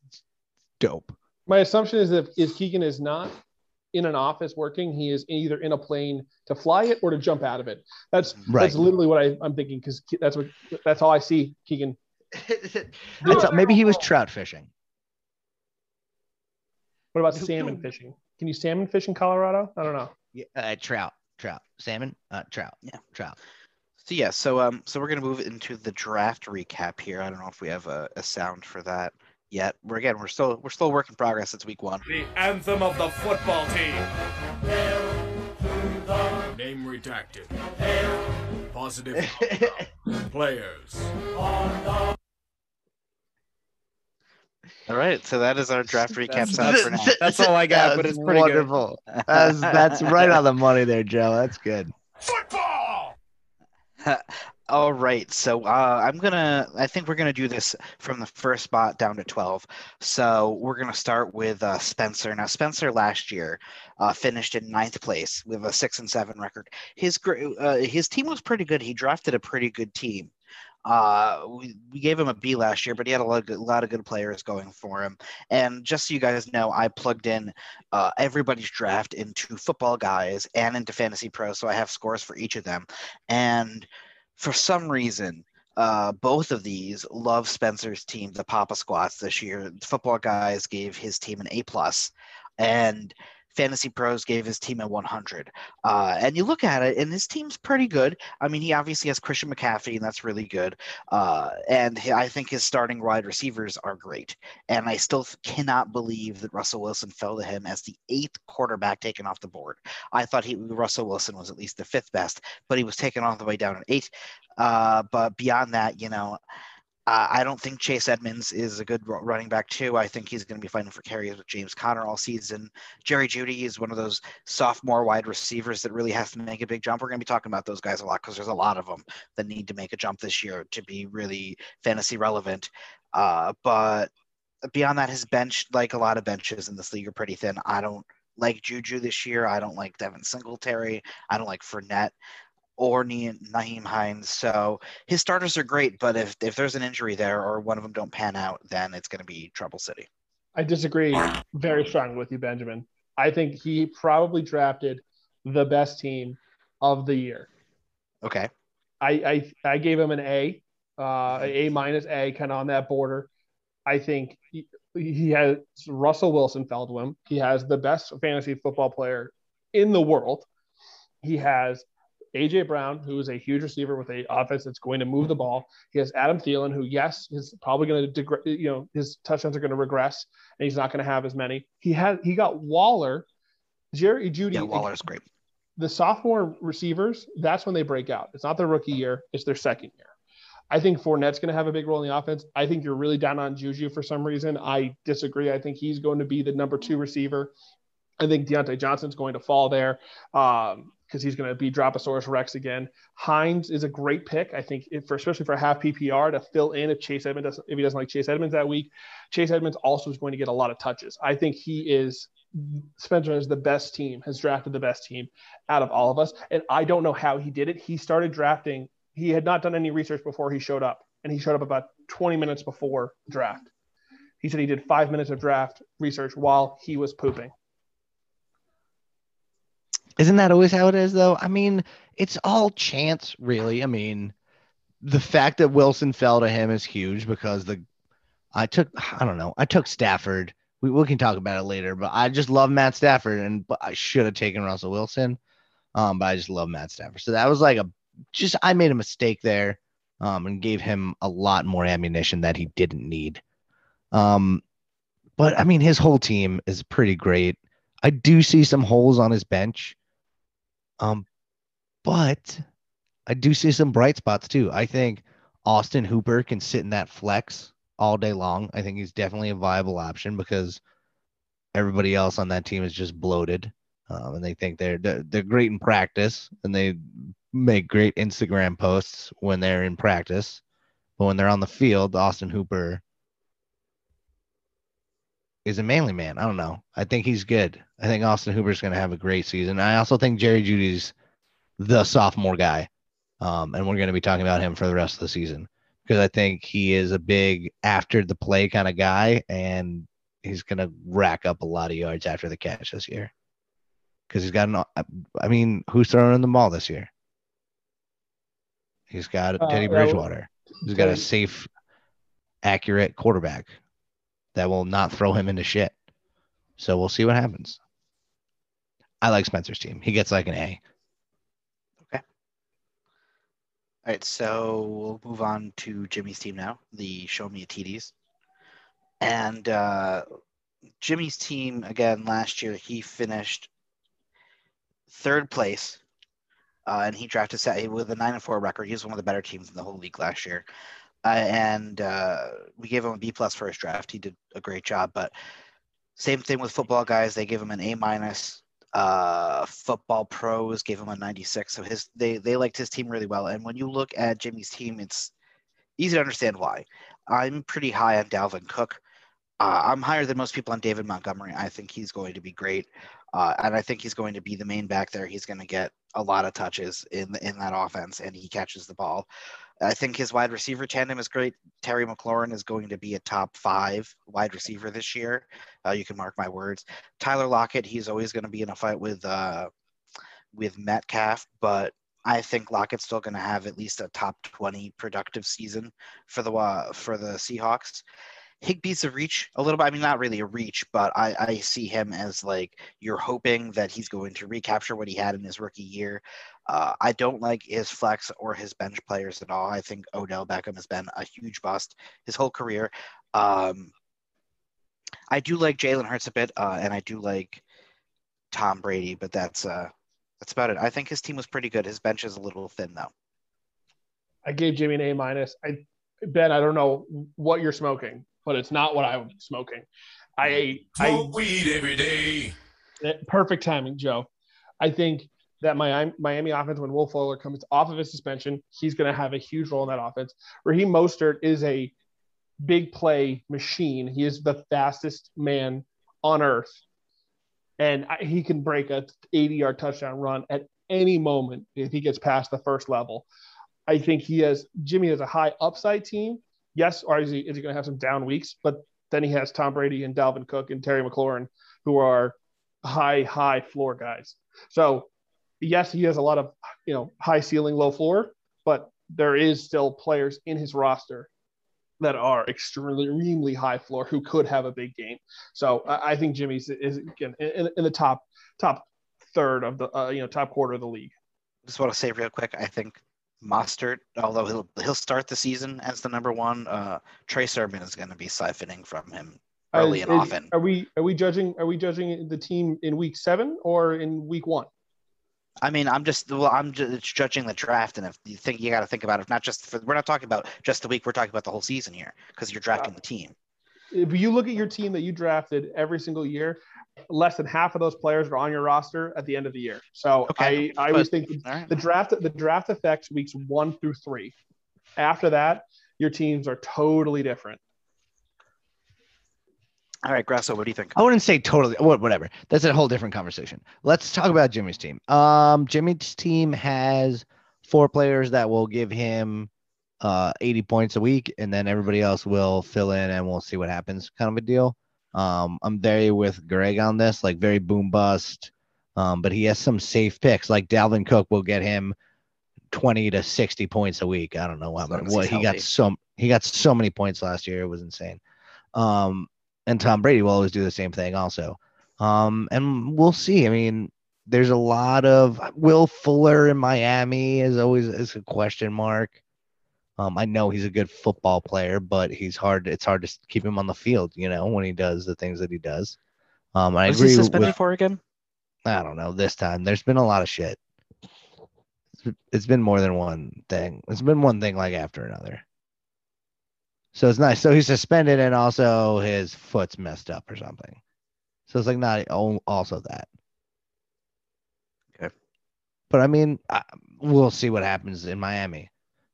dope? My assumption is that if Keegan is not in an office working, he is either in a plane to fly it or to jump out of it. That's Right. that's literally what I, I'm thinking because that's what that's all I see Keegan. It's, maybe he was trout fishing. What about salmon fishing? Can you salmon fish in Colorado? I don't know. Yeah, uh, trout, trout, salmon, uh, trout, Yeah. trout. So yeah, so um, so we're gonna move into the draft recap here. I don't know if we have a, a sound for that yet. We're again, we're still we're still a work in progress. It's week one. The anthem of the football team. Name redacted. Positive players. All right, so that is our draft recap That's- sound for now. That's all I got, but it's pretty good. wonderful. That's that's right on the money there, Joe. That's good. Football! All right, so uh, I'm gonna. I think we're gonna do this from the first spot down to 12. So we're gonna start with uh, Spencer. Now Spencer last year uh, finished in ninth place with a six and seven record. His uh, his team was pretty good. He drafted a pretty good team. Uh, we, we gave him a B last year, but he had a lot, of good, lot of good players going for him. And just so you guys know, I plugged in uh, everybody's draft into Football Guys and into Fantasy Pro, so I have scores for each of them. And for some reason, uh, both of these love Spencer's team, the Papa Squats, this year. Football Guys gave his team an A plus, and Fantasy Pros gave his team a 100. Uh, and you look at it, and his team's pretty good. I mean, he obviously has Christian McCaffrey, and that's really good. Uh, and I think his starting wide receivers are great. And I still cannot believe that Russell Wilson fell to him as the eighth quarterback taken off the board. I thought he Russell Wilson was at least the fifth best, but he was taken all the way down at eight. Uh, but beyond that, you know, uh, I don't think Chase Edmonds is a good running back too. I think he's going to be fighting for carries with James Conner all season. Jerry Jeudy is one of those sophomore wide receivers that really has to make a big jump. We're going to be talking about those guys a lot because there's a lot of them that need to make a jump this year to be really fantasy relevant. Uh, but beyond that, his bench, like a lot of benches in this league, are pretty thin. I don't like Juju this year. I don't like Devin Singletary. I don't like Fournette or Nyheim Hines. So his starters are great, but if if there's an injury there or one of them don't pan out, then it's going to be trouble city. I disagree very strongly with you, Benjamin. I think he probably drafted the best team of the year. Okay. I I, I gave him an A, uh, A minus A, kind of on that border. I think he, he has Russell Wilson fell to him. He has the best fantasy football player in the world. He has AJ Brown, who is a huge receiver with a offense that's going to move the ball. He has Adam Thielen, who yes, is probably going to degre- you know his touchdowns are going to regress, and he's not going to have as many. He had he got Waller, Jerry Jeudy, Yeah, Waller's great. the sophomore receivers, that's when they break out. It's not their rookie year, it's their second year. I think Fournette's going to have a big role in the offense. I think you're really down on Juju for some reason. I disagree. I think he's going to be the number two receiver. I think Diontae Johnson's going to fall there um, because he's going to be Droposaurus Rex again. Hines is a great pick, I think, for especially for half PPR to fill in if Chase Edmonds doesn't, if he doesn't like Chase Edmonds that week. Chase Edmonds also is going to get a lot of touches. I think he is Spencer is the best team, has drafted the best team out of all of us, and I don't know how he did it. He started drafting. He had not done any research before he showed up, and he showed up about 20 minutes before draft. He said he did five minutes of draft research while he was pooping. Isn't that always how it is, though? I mean, it's all chance, really. I mean, the fact that Wilson fell to him is huge because the I took I don't know I took Stafford. We, we can talk about it later, but I just love Matt Stafford, and I should have taken Russell Wilson. Um, but I just love Matt Stafford. So that was like a just I made a mistake there, um, and gave him a lot more ammunition that he didn't need. Um, but I mean, his whole team is pretty great. I do see some holes on his bench. Um, but I do see some bright spots too. I think Austin Hooper can sit in that flex all day long. I think he's definitely a viable option because everybody else on that team is just bloated, um, and they think they're, they're they're great in practice and they make great Instagram posts when they're in practice, but when they're on the field, Austin Hooper is a manly man. I don't know. I think he's good. I think Austin Hooper's going to have a great season. I also think Jerry Jeudy's the sophomore guy. Um, and we're going to be talking about him for the rest of the season because I think he is a big after the play kind of guy and he's going to rack up a lot of yards after the catch this year because he's got an, I mean, who's throwing the ball this year? He's got Uh, Teddy Bridgewater. He's got a safe, accurate quarterback that will not throw him into shit. So we'll see what happens. I like Spencer's team. He gets like an A. Okay. All right, so we'll move on to Jimmy's team now, the Show Me a TDs. And uh, Jimmy's team, again, last year, he finished third place. Uh, and he drafted Sa- with a 9 and 4 record. He was one of the better teams in the whole league last year. Uh, and uh, we gave him a B plus for his draft. He did a great job. But same thing with football guys. They gave him an A minus. Uh football pros gave him a 96 so his they they liked his team really well. And when you look at jimmy's team it's easy to understand why. I'm pretty high on dalvin cook. Uh, i'm higher than most people on david montgomery. I think he's going to be great. Uh, and i think he's going to be the main back there. He's going to get a lot of touches in in that offense and he catches the ball i think his wide receiver tandem is great terry mclaurin is going to be a top five wide receiver this year uh, you can mark my words Tyler Lockett, he's always going to be in a fight with uh, with Metcalf, but I think Lockett's still going to have at least a top 20 productive season for the uh, for the Seahawks. Higbee's a reach a little bit. I mean, not really a reach, but I, I see him as like you're hoping that he's going to recapture what he had in his rookie year. Uh, I don't like his flex or his bench players at all. I think Odell Beckham has been a huge bust his whole career. Um, I do like Jalen Hurts a bit, uh, and I do like Tom Brady, but that's uh, that's about it. I think his team was pretty good. His bench is a little thin though. I gave Jimmy an A minus. I Ben, I don't know what you're smoking, but it's not what I'm smoking. I I weed every day. Perfect timing, Joe. I think that Miami, Miami offense, when Will Fuller comes off of his suspension, he's going to have a huge role in that offense. Raheem Mostert is a big play machine. He is the fastest man on earth, and he can break a 80-yard touchdown run at any moment if he gets past the first level. I think he has Jimmy has a high upside team. Yes, or is he, is he going to have some down weeks? But then he has Tom Brady and Dalvin Cook and Terry McLaurin, who are high, high floor guys. So yes, he has a lot of you know high ceiling, low floor, but there is still players in his roster that are extremely high floor who could have a big game. So I, I think Jimmy's is again in, in the top top third of the uh, you know top quarter of the league. Just want to say real quick. I think Mostert, although he'll he'll start the season as the number one, uh, Trey Sermon is going to be siphoning from him early and is- often. Are we are we judging are we judging the team in week seven or in week one? I mean, I'm just well, I'm just judging the draft, and if you think you got to think about it, not just for we're not talking about just the week, we're talking about the whole season here because you're drafting the team. if you look at your team that you drafted every single year, less than half of those players are on your roster at the end of the year. So Okay, I, I always think right. the draft the draft affects weeks one through three. After that, your teams are totally different. All right, Grasso, what do you think? I wouldn't say totally. wha- Whatever. That's a whole different conversation. Let's talk about Jimmy's team. Um, Jimmy's team has four players that will give him uh 80 points a week, and then everybody else will fill in, and we'll see what happens. Kind of a deal. Um, I'm very with Greg on this, like very boom bust. Um, but he has some safe picks, like Dalvin Cook will get him 20 to 60 points a week. I don't know how As long many. as What he got so he got so many points last year. It was insane. Um, and Tom Brady will always do the same thing also. Um, and we'll see. I mean, there's a lot of Will Fuller in Miami is always is a question mark. Um, I know he's a good football player, but he's hard. It's hard to keep him on the field, you know, when he does the things that he does. Um, I Was he suspended with. for again? I don't know. This time, there's been a lot of shit. It's been more than one thing. It's been one thing like after another. So it's nice. So he's suspended, and also his foot's messed up or something. So it's like not also that. Okay. But I mean, I, we'll see what happens in Miami.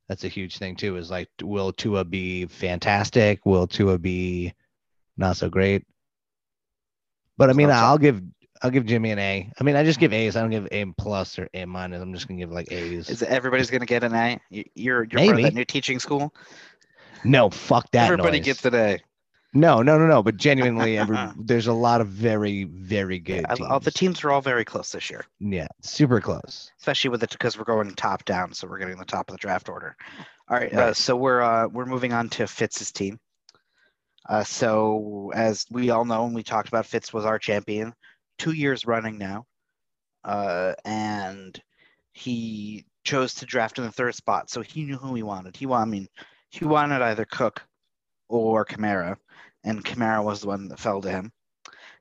That's a huge thing too. Is like, will Tua be fantastic? Will Tua be not so great? But I mean, So- so- I'll give I'll give Jimmy an A. I mean, I just give A's. I don't give A plus or A minus. I'm just gonna give like A's. Is everybody's going to get an A? You- You're you're part of that new teaching school. No, fuck that. Everybody noise. gets an A. No, no, no, no. But genuinely, every, there's a lot of very, very good. I- all the teams. teams are all very close this year, Yeah, super close. especially with it because we're going top down, so we're getting the top of the draft order. All right, uh, so we're uh, we're moving on to Fitz's team. Uh, so as we all know, and we talked about, Fitz was our champion two years running now, uh, and he chose to draft in the third spot. So he knew who he wanted. He wanted, I mean, he wanted either Cook or Kamara, and Kamara was the one that fell to him.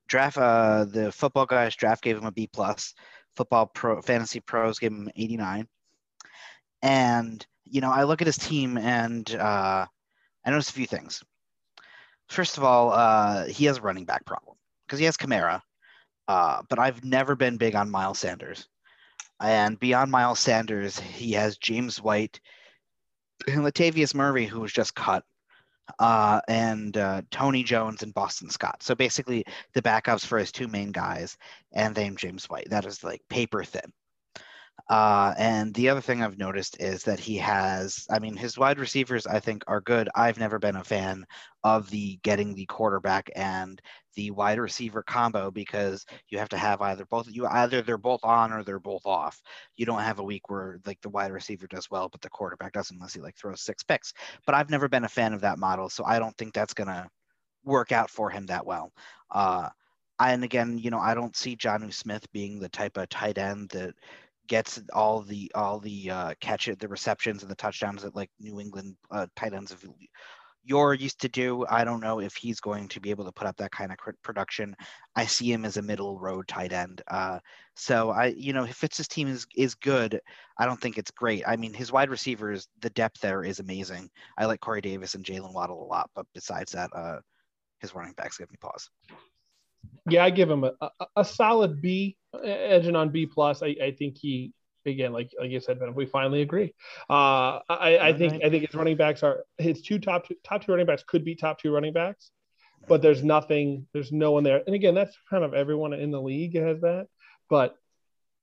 Draft, uh, the football guys draft gave him a B plus. Football Pro Fantasy Pros gave him 89. And you know, I look at his team and uh, I notice a few things. First of all, uh, he has a running back problem because he has Kamara, uh, but I've never been big on Miles Sanders. And beyond Miles Sanders, he has James White Latavius Murray, who was just cut, uh, and uh, Tony Jones and Boston Scott. So basically, the backups for his two main guys, and then James White. That is like paper thin. Uh, and the other thing I've noticed is that he has, I mean, his wide receivers, I think, are good. I've never been a fan of the getting the quarterback and the wide receiver combo because you have to have either both you either they're both on or they're both off. You don't have a week where like the wide receiver does well, but the quarterback doesn't unless he like throws six picks. But I've never been a fan of that model, so I don't think that's gonna work out for him that well. Uh, and again, you know, I don't see Jonnu Smith being the type of tight end that gets all the all the uh, catch it, the receptions and the touchdowns that like New England uh, tight ends of you're used to do. I don't know if he's going to be able to put up that kind of production. I see him as a middle road tight end. Uh, so I, you know, if Fitz's team is is good, I don't think it's great. I mean, his wide receivers, the depth there is amazing. I like Corey Davis and Jaylen Waddle a lot, but besides that, uh, his running backs give me pause. Yeah, I give him a, a, a solid B, edging on B plus. I, I think he again, like like you said, Ben, we finally agree. Uh, I, I think Alright. I think his running backs are his two top two top two running backs could be top two running backs, but there's nothing, there's no one there. And again, that's kind of everyone in the league has that. But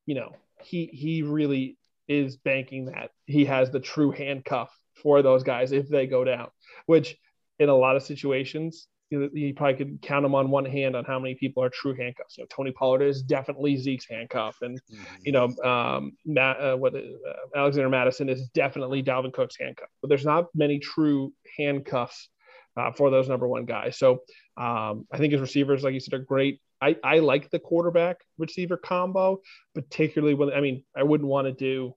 you know, he he really is banking that he has the true handcuff for those guys if they go down, which in a lot of situations you, you probably could count them on one hand on how many people are true handcuffs. You know, Tony Pollard is definitely Zeke's handcuff, and you know, um, Matt, uh, what uh, Alexander Mattison is definitely Dalvin Cook's handcuff. But there's not many true handcuffs uh, for those number one guys. So um, I think his receivers, like you said, are great. I, I like the quarterback receiver combo, particularly when I mean I wouldn't want to do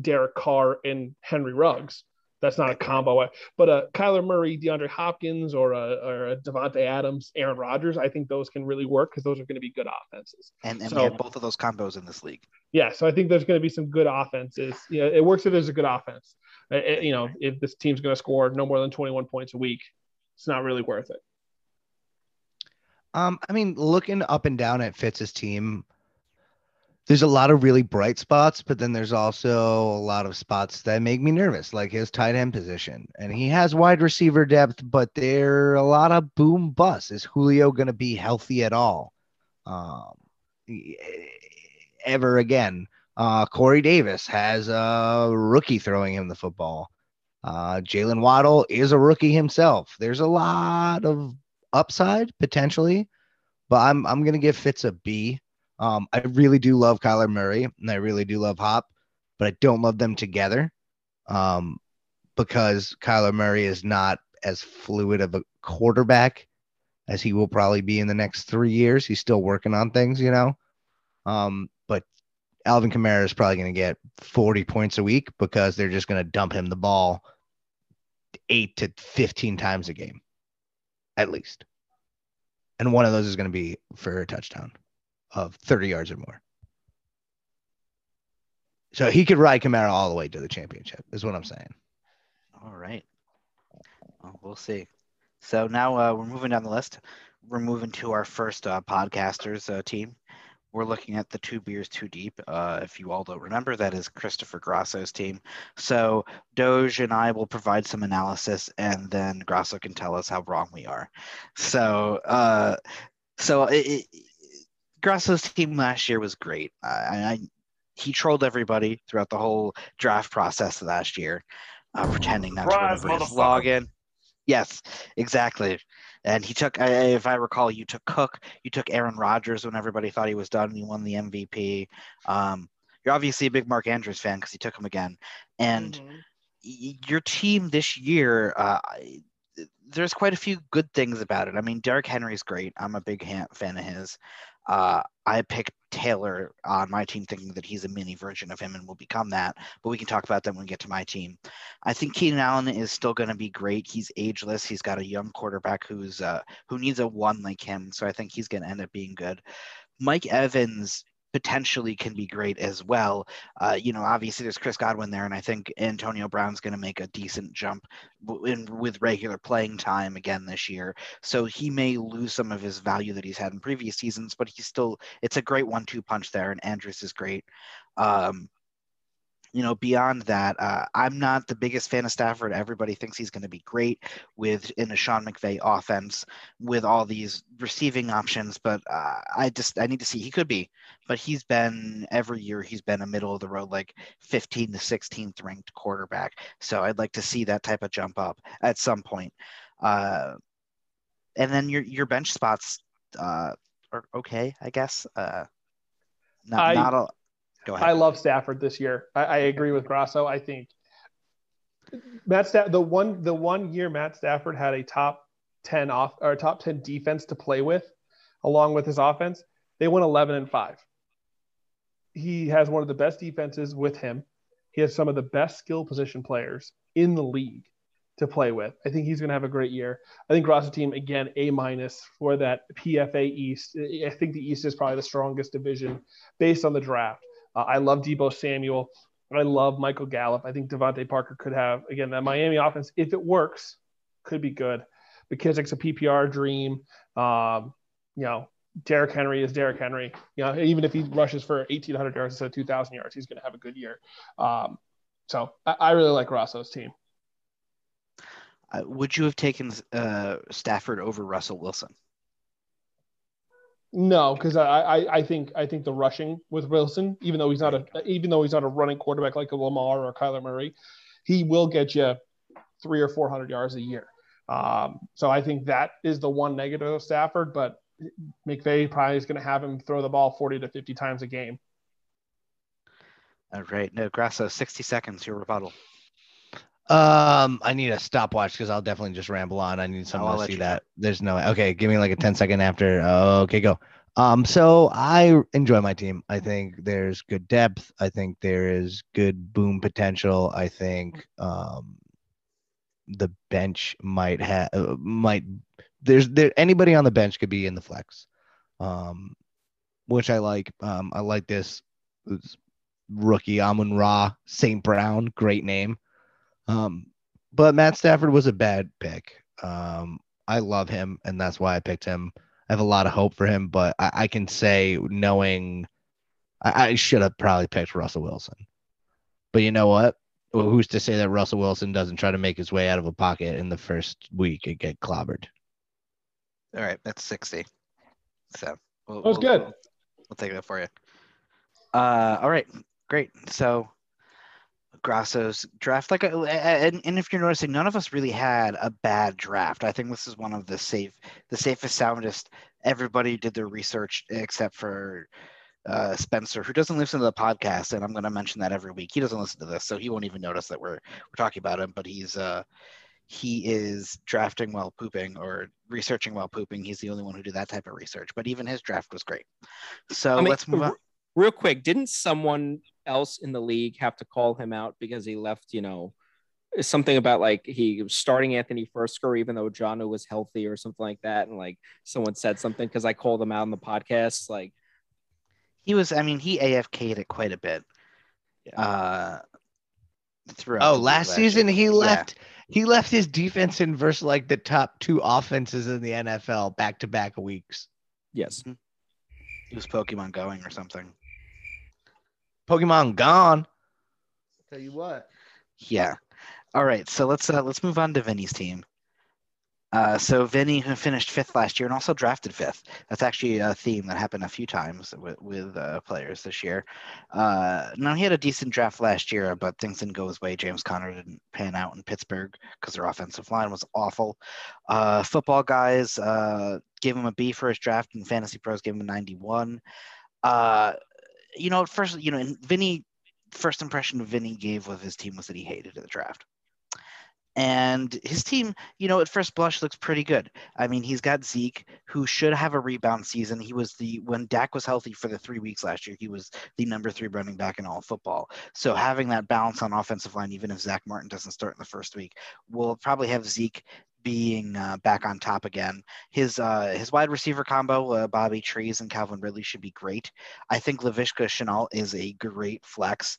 Derek Carr and Henry Ruggs. That's not a combo. But uh, Kyler Murray, DeAndre Hopkins, or a, or a Davante Adams, Aaron Rodgers, I think those can really work because those are going to be good offenses. And, and So- we have both of those combos in this league. Yeah, so I think there's going to be some good offenses. Yeah, it works if there's a good offense. Uh, uh, you know, if this team's going to score no more than 21 points a week, it's not really worth it. Um, I mean, looking up and down at Fitz's team, there's a lot of really bright spots, but then there's also a lot of spots that make me nervous, like his tight end position. And he has wide receiver depth, but there are a lot of boom busts. Is Julio going to be healthy at all? Um, ever again? Uh, Corey Davis has a rookie throwing him the football. Uh, Jaylen Waddle is a rookie himself. There's a lot of upside potentially, but I'm I'm gonna give Fitz a B. Um, I really do love Kyler Murray and I really do love Hop, but I don't love them together. Um, because Kyler Murray is not as fluid of a quarterback as he will probably be in the next three years. He's still working on things, you know. Um, but Alvin Kamara is probably going to get 40 points a week because they're just going to dump him the ball eight to 15 times a game, at least. And one of those is going to be for a touchdown of 30 yards or more. So he could ride Kamara all the way to the championship, is what I'm saying. All right. Well, we'll see. So now uh, we're moving down the list. We're moving to our first uh, podcasters uh, team. We're looking at the two beers too deep. Uh, if you all don't remember, that is Christopher Grasso's team. So Doge and I will provide some analysis, and then Grasso can tell us how wrong we are. So, uh, so it, it, Grasso's team last year was great. I, I he trolled everybody throughout the whole draft process last year, uh, pretending not Surprise, to remember his login. Yes, exactly. And he took, if I recall, you took Cook, you took Aaron Rodgers when everybody thought he was done, and he won the MVP. Um, you're obviously a big Mark Andrews fan because he took him again. And Mhm. y- your team this year, uh, there's quite a few good things about it. I mean, Derrick Henry's great. I'm a big ha- fan of his. Uh, I picked Taylor on my team thinking that he's a mini version of him and will become that, but we can talk about that when we get to my team. I think Keenan Allen is still going to be great. He's ageless. He's got a young quarterback who's uh, who needs a one like him, so I think he's going to end up being good. Mike Evans potentially can be great as well. Uh, you know, obviously there's Chris Godwin there, and I think Antonio Brown's going to make a decent jump in with regular playing time again this year. So he may lose some of his value that he's had in previous seasons, but he's still it's a great one-two punch there, and Andrews is great. Um, you know, beyond that, uh, I'm not the biggest fan of Stafford. Everybody thinks he's going to be great with in a Sean McVay offense with all these receiving options, but uh, I just I need to see. He could be, but he's been every year he's been a middle of the road, like 15 to 16th ranked quarterback. So I'd like to see that type of jump up at some point. Uh, and then your your bench spots uh, are okay, I guess. Uh, not I- not a. Go ahead. I love Stafford this year. I, I agree with Grasso. I think Matt Staff the one the one year Matt Stafford had a top ten off or top ten defense to play with, along with his offense. They went eleven and five. He has one of the best defenses with him. He has some of the best skill position players in the league to play with. I think he's going to have a great year. I think Grasso team again A minus for that PFA East. I think the East is probably the strongest division based on the draft. Uh, I love Deebo Samuel. I love Michael Gallup. I think DeVante Parker could have again that Miami offense, if it works, could be good. McKissic's a PPR dream. Um, you know, Derrick Henry is Derrick Henry. You know, even if he rushes for 1,800 yards instead of 2,000 yards, he's going to have a good year. Um, so I, I really like Rosso's team. Uh, would you have taken uh, Stafford over Russell Wilson? No, because I, I I think I think the rushing with Wilson, even though he's not a even though he's not a running quarterback like a Lamar or Kyler Murray, he will get you three or four hundred yards a year. Um, so I think that is the one negative of Stafford, but McVay probably is going to have him throw the ball forty to fifty times a game. All right. No, Grasso, 60 seconds, your rebuttal. Um, I need a stopwatch because I'll definitely just ramble on. I need someone I'll to see you go. that. There's no okay. Give me like a 10 second after. Okay, go. Um, so I enjoy my team. I think there's good depth. I think there is good boom potential. I think um, the bench might have uh, might there's there anybody on the bench could be in the flex, um, which I like. Um, I like this, this rookie Amon Ra St. Brown. Great name. Um, but Matt Stafford was a bad pick. Um, I love him, and that's why I picked him. I have a lot of hope for him, but I, I can say knowing I, I should have probably picked Russell Wilson. But you know what? Well, who's to say that Russell Wilson doesn't try to make his way out of a pocket in the first week and get clobbered? All right, that's 60. So we'll, That was we'll- good. We'll, we'll take that for you. Uh, all right, great. So Grasso's draft, like, uh, and, and if you're noticing, none of us really had a bad draft. I think this is one of the safe, the safest, soundest. Everybody did their research except for uh, Spencer, who doesn't listen to the podcast, and I'm going to mention that every week. He doesn't listen to this, so he won't even notice that we're we're talking about him. But he's uh, he is drafting while pooping or researching while pooping. He's the only one who did that type of research. But even his draft was great. So I mean, let's move on. Real quick, didn't someone else in the league have to call him out because he left, you know, something about like he was starting Anthony Firkser even though John was healthy or something like that. And like someone said something because I called him out on the podcast. Like, He was, I mean, he AFK'd it quite a bit. Yeah. Uh, throughout. Oh, the last season he Yeah. Left he left his defense in versus like the top two offenses in the NFL back to back weeks. yes. He was Pokemon going or something. Pokemon gone. Tell you what. Yeah. All right. So let's uh, let's move on to Vinny's team. Uh, so Vinny, finished fifth last year and also drafted fifth. That's actually a theme that happened a few times with, with uh, players this year. Uh, now he had a decent draft last year, but things didn't go his way. James Conner didn't pan out in Pittsburgh because their offensive line was awful. Uh, football guys uh, gave him a B for his draft, and Fantasy Pros gave him a 91. Uh, you know, first, you know, and Vinny first impression of Vinny gave with his team was that he hated the draft. And his team, you know, at first blush looks pretty good. I mean, he's got Zeke, who should have a rebound season. He was the when Dak was healthy for the three weeks last year, he was the number three running back in all football. So having that balance on offensive line, even if Zack Martin doesn't start in the first week, will probably have Zeke being uh, back on top again. His uh, his wide receiver combo, uh, Bobby Trees and Calvin Ridley, should be great. I think Laviska Shenault is a great flex.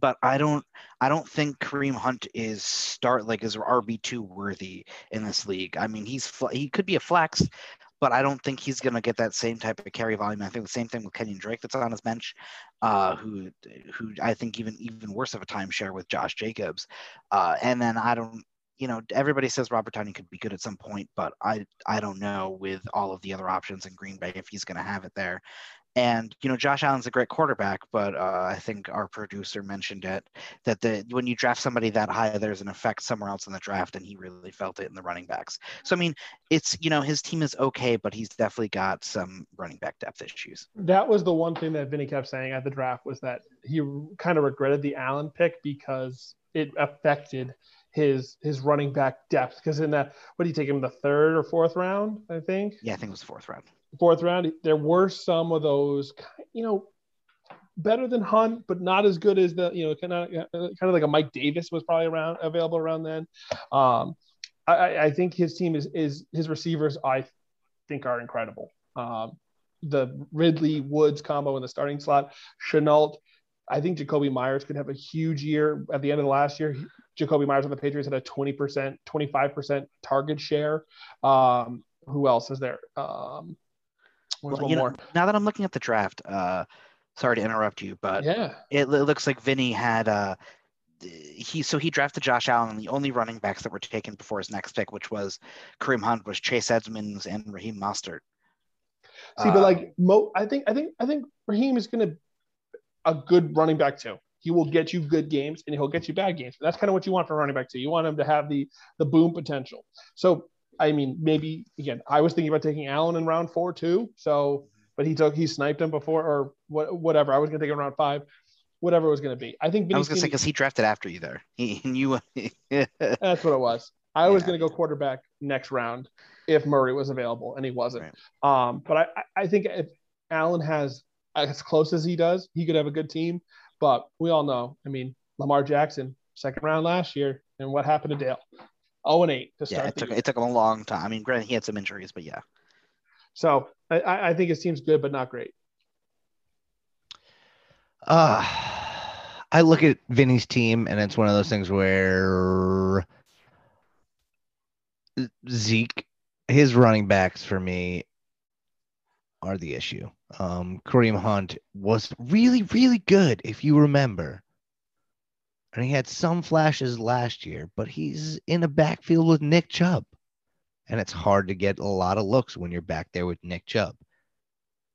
But I don't I don't think Kareem Hunt is start like is RB two worthy in this league. I mean, he's he could be a flex, but I don't think he's going to get that same type of carry volume. I think the same thing with Kenyon Drake that's on his bench, uh, who who I think even even worse of a timeshare with Josh Jacobs, uh, and then I don't. You know, everybody says Robert Tony could be good at some point, but I I don't know with all of the other options in Green Bay if he's going to have it there. And you know, Josh Allen's a great quarterback, but uh, I think our producer mentioned it that the when you draft somebody that high, there's an effect somewhere else in the draft, and he really felt it in the running backs. So I mean, it's you know his team is okay, but he's definitely got some running back depth issues. That was the one thing that Vinny kept saying at the draft was that he kind of regretted the Allen pick because it affected his his running back depth. Because in that, what do you take him the third or fourth round? I think Yeah, I think it was the fourth round. Fourth round. There were some of those, you know, better than Hunt, but not as good as the you know kind of kind of like a Mike Davis was probably around available around then. Um, I- I, think his team is is his receivers. I think are incredible. Um, the Ridley Woods combo in the starting slot, Shenault. I think Jakobi Meyers could have a huge year at the end of the last year. Jakobi Meyers on the Patriots had a 20%, 25% target share. Um, who else is there? Um, Well, one you know, more. now that I'm looking at the draft, uh, sorry to interrupt you, but Yeah. it, lo- looks like Vinny had uh, he so he drafted Josh Allen, and the only running backs that were taken before his next pick, which was Kareem Hunt, was Chase Edmonds and Raheem Mostert. See, Uh, but like Mo, I think, I think, I think Raheem is to a good running back too. He will get you good games and he'll get you bad games. That's kind of what you want for running back too. You want him to have the the boom potential. So, I mean, maybe again, I was thinking about taking Allen in round four too. So, but he took he sniped him before or what, whatever. I was going to take him round five, whatever it was going to be. I think I was gonna say because he drafted after you there. He knew. That's what it was. I was going to go quarterback next round if Murray was available, and he wasn't. Um, but I- I think if Allen has as close as he does, he could have a good team. But we all know, I mean, Lamar Jackson, second round last year, and what happened to Dale? 0 and 8 to yeah, it took year. it took him a long time. I mean, granted, he had some injuries, but yeah. So I- I, I think his team's good, but not great. Uh, I look at Vinny's team, and it's one of those things where Zeke his running backs for me are the issue. Um, Kareem Hunt was really, really good, if you remember. And he had some flashes last year, but he's in a backfield with Nick Chubb. And it's hard to get a lot of looks when you're back there with Nick Chubb.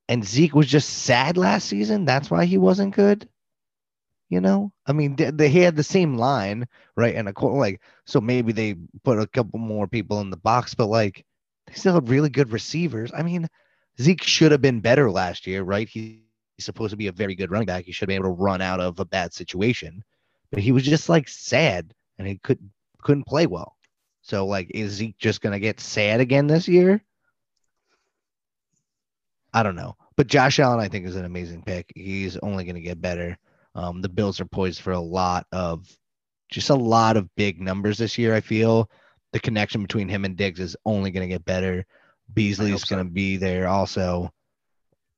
And Zeke was just sad last season. That's why he wasn't good. You know, I mean, they, they had the same line, right? And a like, so maybe they put a couple more people in the box, but like, they still had really good receivers. I mean, Zeke should have been better last year, right? He, he's supposed to be a very good running back. He should be able to run out of a bad situation, but he was just like sad and he couldn't couldn't play well. So like, is Zeke just gonna get sad again this year? I don't know. But Josh Allen, I think, is an amazing pick. He's only gonna get better. Um, the Bills are poised for a lot of just a lot of big numbers this year. I feel the connection between him and Diggs is only going to get better. Beasley's so. going to be there also.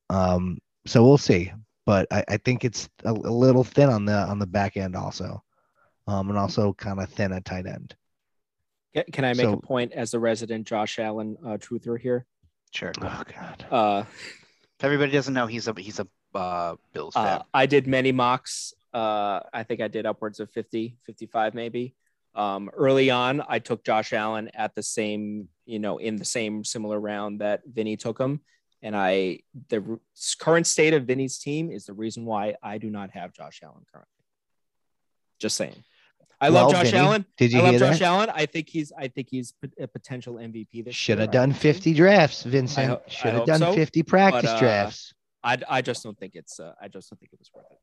Um, so we'll see. But I, I think it's a, a little thin on the on the back end also, um, and also kind of thin at tight end. Can- Can I make So- a point as the resident Josh Allen uh, truther here? Sure. Oh God. Uh, If everybody doesn't know, he's a he's a uh, Bills fan. Uh, I did many mocks. Uh, I think I did upwards of 50, 55 maybe. Um, early on, I took Josh Allen at the same, you know, in the same similar round that Vinny took him. And I, the current state of Vinny's team is the reason why I do not have Josh Allen currently. Just saying. I love Josh Vinny, Allen. Did you I love Josh that? Allen. I think he's, I think he's a potential MVP this Should year. have done do 50 drafts, Vincent. ho- I Should have done so, 50 practice uh, drafts. I, I just don't think it's, uh, I just don't think it was worth it.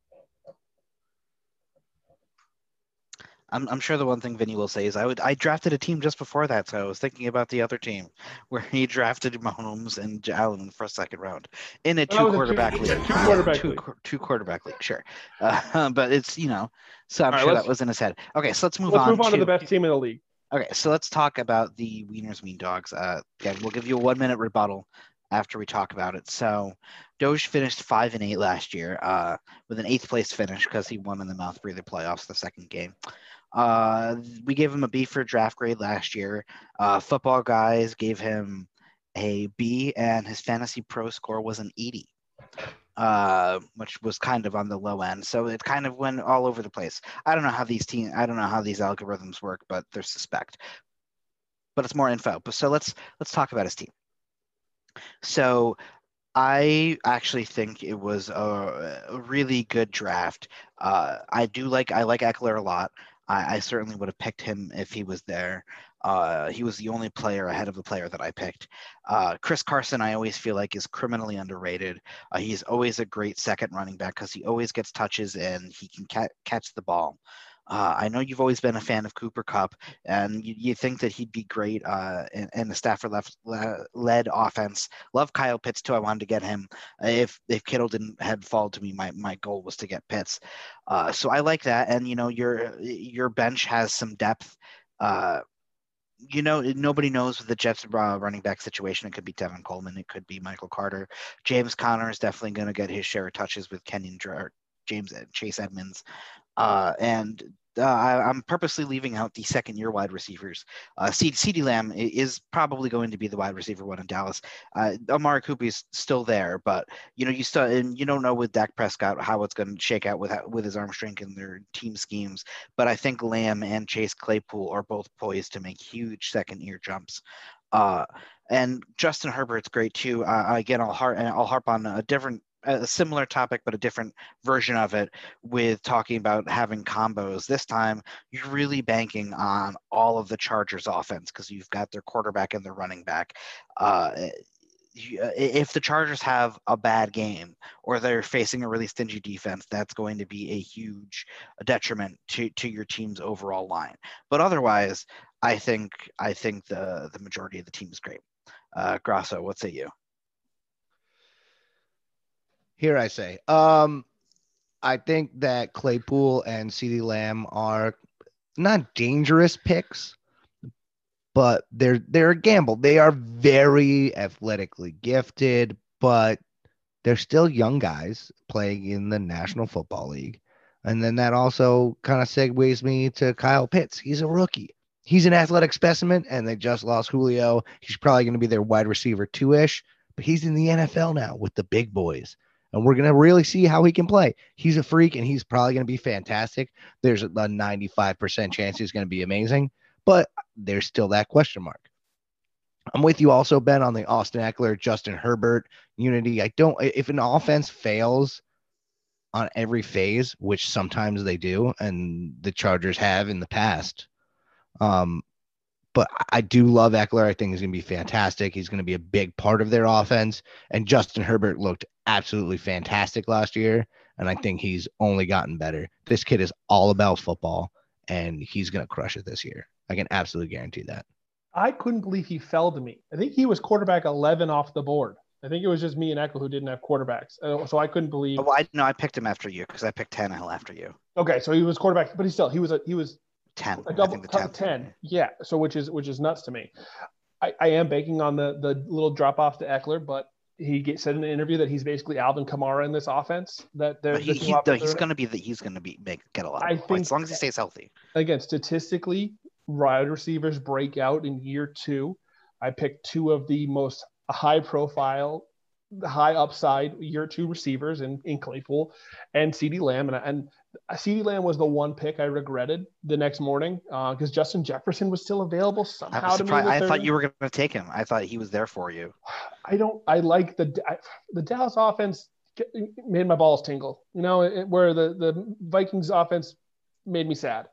I'm, I'm sure the one thing Vinny will say is I would I drafted a team just before that, so I was thinking about the other team where he drafted Mahomes and Allen for a second round in a two quarterback two- league. two quarterback two, league. two quarterback league, sure. Uh, but it's you know, so I'm All right, sure that was in his head. Okay, so let's move Let's on. move on to the best team in the league. Okay, so let's talk about the Wieners Mean Dogs. Uh, again, we'll give you a one minute rebuttal after we talk about it. So, Doge finished five and eight last year, uh, with an eighth place finish because he won in the mouth breather playoffs the second game. Uh, we gave him a B for draft grade last year. Uh, football guys gave him a B, and his fantasy pro score was an 80. Uh, which was kind of on the low end, so it kind of went all over the place. I don't know how these team, I don't know how these algorithms work, but they're suspect. But it's more info. But so let's let's talk about his team. So I actually think it was a, a really good draft. Uh, I do like I like Ekeler a lot. I, I certainly would have picked him if he was there. Uh, he was the only player ahead of the player that I picked. Uh, Chris Carson, I always feel like is criminally underrated. Uh, he's always a great second running back because he always gets touches and he can ca- catch the ball. Uh, I know you've always been a fan of Cooper Kupp, and you, you think that he'd be great uh, in, in the Stafford left, le- led offense. Love Kyle Pitts too. I wanted to get him. If if Kittle didn't had fall to me, my, my goal was to get Pitts. Uh, so I like that, and you know your your bench has some depth. Uh, you know, nobody knows with the Jets uh, running back situation. It could be Tevin Coleman. It could be Michael Carter. James Conner is definitely going to get his share of touches with Kenyon James Chase Edmonds. Uh, and uh, I, I'm purposely leaving out the second year wide receivers. Uh, C- CeeDee Lamb is probably going to be the wide receiver one in Dallas. Uh, Amari Cooper is still there, but you know, you still and you don't know with Dak Prescott how it's going to shake out with with his arm strength and their team schemes. But I think Lamb and Chase Claypool are both poised to make huge second year jumps. Uh, and Justin Herbert's great too. Uh, again, I'll harp I'll harp on a different, a similar topic, but a different version of it with talking about having combos. This time, you're really banking on all of the Chargers offense because you've got their quarterback and their running back. Uh, uh, if the Chargers have a bad game or they're facing a really stingy defense, that's going to be a huge detriment to, to your team's overall line. But otherwise, I think I think the the majority of the team is great. Uh, Grasso, what say you? Here I say, um, I think that Claypool and CeeDee Lamb are not dangerous picks, but they're they're a gamble. They are very athletically gifted, but they're still young guys playing in the National Football League. And then that also kind of segues me to Kyle Pitts. He's a rookie. he's an athletic specimen, and they just lost Julio. He's probably going to be their wide receiver two ish, but he's in the NFL now with the big boys. And we're going to really see how he can play. He's a freak and he's probably going to be fantastic. There's a 95% chance he's going to be amazing, but there's still that question mark. I'm with you also, Ben, on the Austin Ekeler, Justin Herbert unity. I don't, if an offense fails on every phase, which sometimes they do, and the Chargers have in the past, um, but I do love Ekeler. I think he's going to be fantastic. He's going to be a big part of their offense. And Justin Herbert looked absolutely fantastic last year. And I think he's only gotten better. This kid is all about football and he's going to crush it this year. I can absolutely guarantee that. I couldn't believe he fell to me. I think he was quarterback 11 off the board. I think it was just me and Eckler who didn't have quarterbacks. Uh, So I couldn't believe. Oh, I no, I picked him after you because I picked Tannehill after you. Okay, so he was quarterback, but he still he was a he was A double think the top 10th. 10 yeah so which is which is nuts to me i, I am banking on the the little drop off to Ekeler but he get, said in an interview that he's basically alvin kamara in this offense that they're he, he, no, he's going to be the, he's going to be make get a lot I of points as long as he stays healthy. again statistically wide receivers break out in year two i picked two of the most high profile high upside year two receivers in, in Claypool and CeeDee Lamb. And, and CeeDee Lamb was the one pick I regretted the next morning uh, because Justin Jefferson was still available I somehow was to me. surprised. I thought you were going to take him. I thought he was there for you. I don't. I like the I, the Dallas offense made my balls tingle. You know, it, where the the Vikings offense made me sad,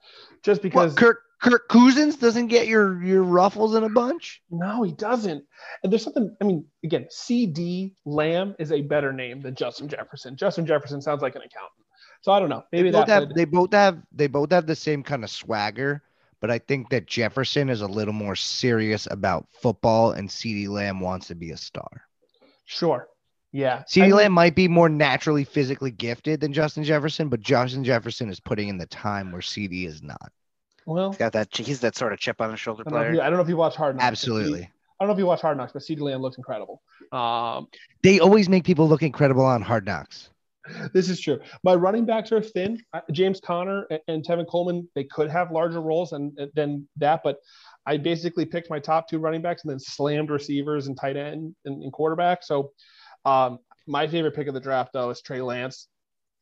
just because. What, Kirk Kirk Cousins doesn't get your your ruffles in a bunch. no, he doesn't. And there's something. I mean, again, CeeDee Lamb is a better name than Justin Jefferson. Justin Jefferson sounds like an accountant. So I don't know. Maybe they both that. have played- they both have they both have the same kind of swagger, but I think that Jefferson is a little more serious about football, and CeeDee Lamb wants to be a star. sure. Yeah. I CeeDee mean, Lamb might be more naturally physically gifted than Justin Jefferson, but Justin Jefferson is putting in the time where CeeDee is not. Well, He's got that. He's that sort of chip on his shoulder I don't, know if player. you, I don't know if you watch Hard Knocks. Absolutely. CeeDee I don't know if you watch Hard Knocks, but CeeDee Lamb looks incredible. Um, They always make people look incredible on Hard Knocks. This is true. My running backs are thin. James Conner and, and Tevin Coleman, they could have larger roles than, than that, but I basically picked my top two running backs and then slammed receivers and tight end and, and quarterback. So um, my favorite pick of the draft, though, is Trey Lance.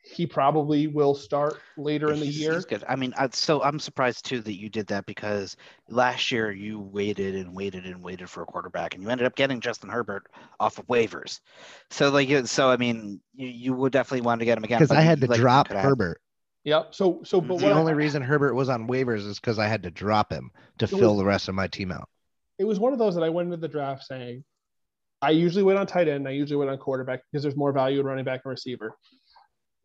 He probably will start later in the He's- year. he's good. I mean, I, so I'm surprised too that you did that because last year you waited and waited and waited for a quarterback, and you ended up getting Justin Herbert off of waivers. So like, uh, so I mean, you, you would definitely want to get him again Because I had to like, drop could have- Herbert. Yep. So, so, but mm-hmm. The what I- only reason Herbert was on waivers is because I had to drop him to It fill was- the rest of my team out. it was one of those that I went into the draft saying, I usually wait on tight end, I usually wait on quarterback because there's more value in running back and receiver.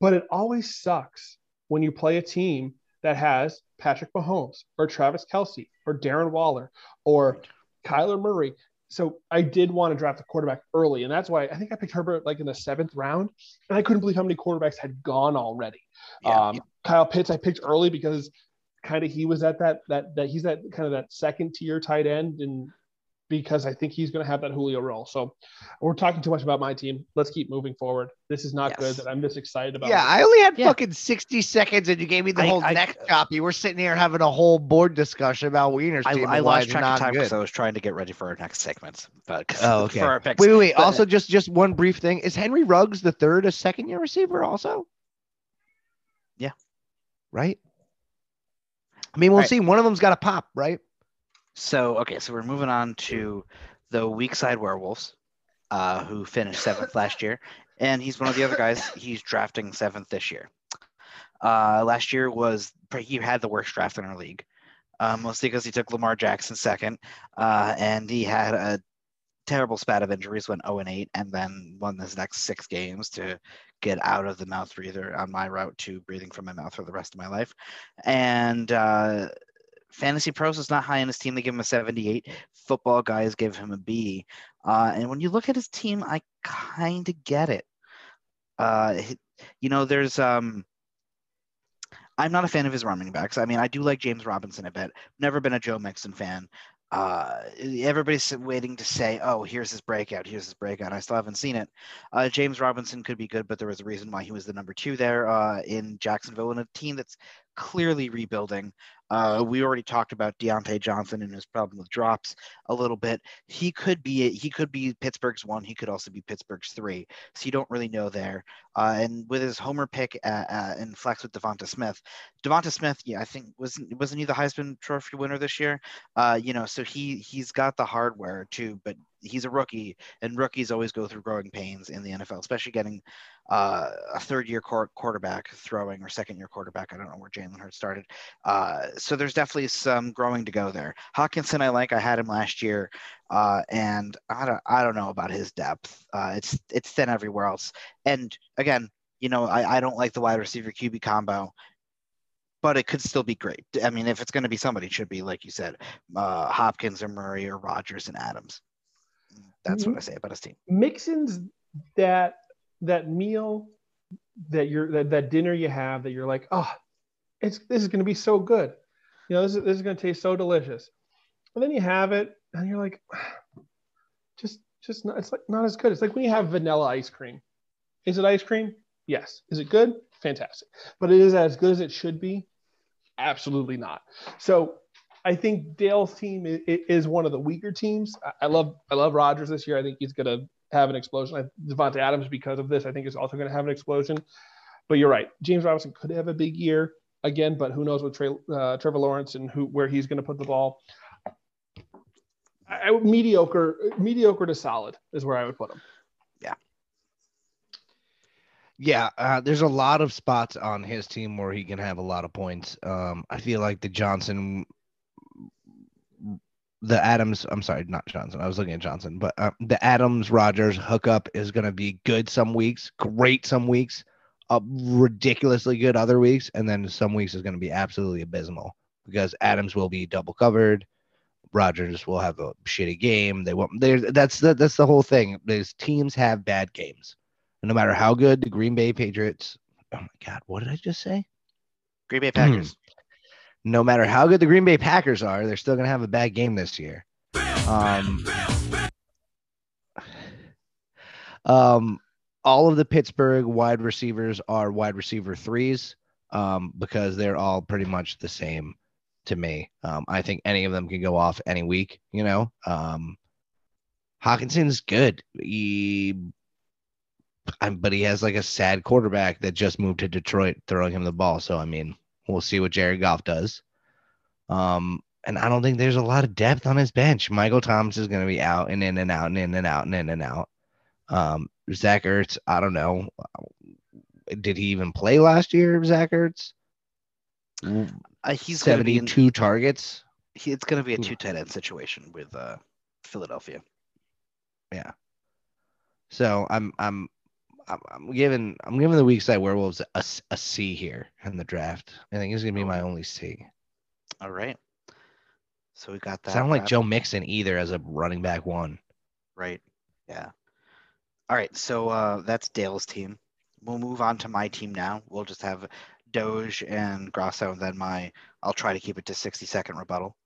But it always sucks when you play a team that has Patrick Mahomes or Travis Kelce or Darren Waller or Kyler Murray. So I did want to draft a quarterback early, and that's why I think I picked Herbert like in the seventh round, and I couldn't believe how many quarterbacks had gone already. Yeah, um, Kyle Pitts I picked early because kind of he was at that that that he's that kind of that second tier tight end and because I think he's going to have that Julio role. So we're talking too much about my team. Let's keep moving forward. This is not Yes. good. That I'm this excited about. Yeah, this. I only had Yeah. fucking 60 seconds and you gave me the I- whole I- neck chop. You were sitting here having a whole board discussion about Wiener's I, team. I and why lost track of time because I was trying to get ready for our next segments. But 'cause- Oh, okay. for our picks. Wait, wait, wait. But- Also, just just one brief thing. Is Henry Ruggs the third a second year receiver also? Yeah. Right? I mean, we'll Right. see. One of them's got to pop, right? So okay, so we're moving on to the weak side werewolves, uh, who finished seventh last year, and he's one of the other guys. He's drafting seventh this year. Uh, last year was he had the worst draft in our league, uh, mostly because he took Lamar Jackson second, uh, and he had a terrible spat of injuries, went 0 and 8, and then won his next six games to get out of the mouth breather on my route to breathing from my mouth for the rest of my life, and. Fantasy Pros is not high on his team. They give him a 78. Football guys give him a B. Uh, and when you look at his team, I kind of get it. Uh, you know, there's um, I'm not a fan of his running backs. I mean, I do like James Robinson a bit. Never been a Joe Mixon fan. Uh, everybody's waiting to say, "Oh, here's his breakout. Here's his breakout." I still haven't seen it. Uh, James Robinson could be good, but there was a reason why he was the number two there uh, in Jacksonville, in a team that's clearly rebuilding. Uh, we already talked about Diontae Johnson and his problem with drops a little bit. He could be he could be Pittsburgh's one. He could also be Pittsburgh's three. So you don't really know there. Uh, and with his homer pick uh, uh, and flex with Devonta Smith, Devonta Smith, yeah, I think wasn't wasn't he the Heisman Trophy winner this year? Uh, you know, so he he's got the hardware too, but he's a rookie, and rookies always go through growing pains in the NFL, especially getting uh, a third year quarterback throwing or second year quarterback. I don't know where Jalen Hurts started. Uh, so there's definitely some growing to go there. Hockenson, I like. I had him last year, uh, and I don't I don't know about his depth. Uh, it's it's thin everywhere else. And again, you know, I, I don't like the wide receiver QB combo. But it could still be great. I mean, if it's going to be somebody, it should be like you said, uh, Hopkins or Murray or Rodgers and Adams. That's mm-hmm. what I say about his team. Mixon's that that meal that you're that, that dinner you have that you're like, oh, it's this is gonna be so good. You know, this is this is gonna taste so delicious. And then you have it and you're like, just just not it's like not as good. It's like when you have vanilla ice cream. Is it ice cream? Yes. Is it good? Fantastic. But it is as good as it should be? Absolutely not. So I think Dale's team is, one of the weaker teams. I love I love Rodgers this year. I think he's going to have an explosion. Davante Adams, because of this, I think is also going to have an explosion. But you're right. James Robinson could have a big year again, but who knows with Trey, uh, Trevor Lawrence and who where he's going to put the ball. I, I, mediocre, mediocre to solid is where I would put him. Yeah. Yeah, uh, there's a lot of spots on his team where he can have a lot of points. Um, I feel like the Johnson the Adams, I'm sorry, not Johnson. I was looking at Johnson, but uh, the Adams Rodgers hookup is going to be good some weeks, great some weeks, uh, ridiculously good other weeks, and then some weeks is going to be absolutely abysmal because Adams will be double covered. Rodgers will have a shitty game. They won't. There, that's the that's the whole thing. These teams have bad games, and no matter how good the Green Bay Patriots. Oh my God, what did I just say? Green Bay Packers no matter how good the Green Bay Packers are, they're still going to have a bad game this year. Um, um, all of the Pittsburgh wide receivers are wide receiver threes um, because they're all pretty much the same to me. Um, I think any of them can go off any week, you know. Um, Hockenson's good. He, but he has like a sad quarterback that just moved to Detroit throwing him the ball. So, I mean, We'll see what Jared Goff does. Um, and I don't think there's a lot of depth on his bench. Michael Thomas is going to be out and in and out and in and out and in and out. Um, Zach Ertz, I don't know. Did he even play last year, Zach Ertz? Uh, he's 72 in, targets. He, it's going to be a two tight end situation with uh, Philadelphia. Yeah. So I'm I'm I'm, I'm giving I'm giving the weak side werewolves a, a C here in the draft. I think it's gonna be my only C. All right. So we got that. Sound like Joe Mixon either as a running back one. Right. Yeah. All right. So uh, that's Dale's team. We'll move on to my team now. We'll just have Doge and Grasso, and then my. I'll try to keep it to 60 second rebuttal.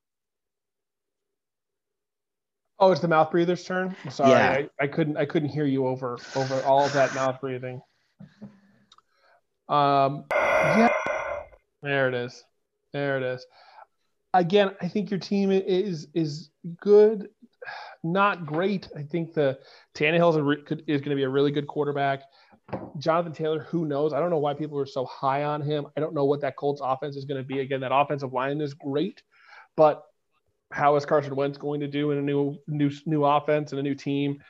Oh, it's the mouth breather's turn. I'm sorry, yeah. I, I couldn't I couldn't hear you over over all of that mouth breathing. Um, yeah, there it is, there it is. Again, I think your team is is good, not great. I think the Tannehill is, re- is going to be a really good quarterback. Jonathan Taylor, who knows? I don't know why people are so high on him. I don't know what that Colts offense is going to be. Again, that offensive line is great, but how is Carson Wentz going to do in a new new new offense and a new team?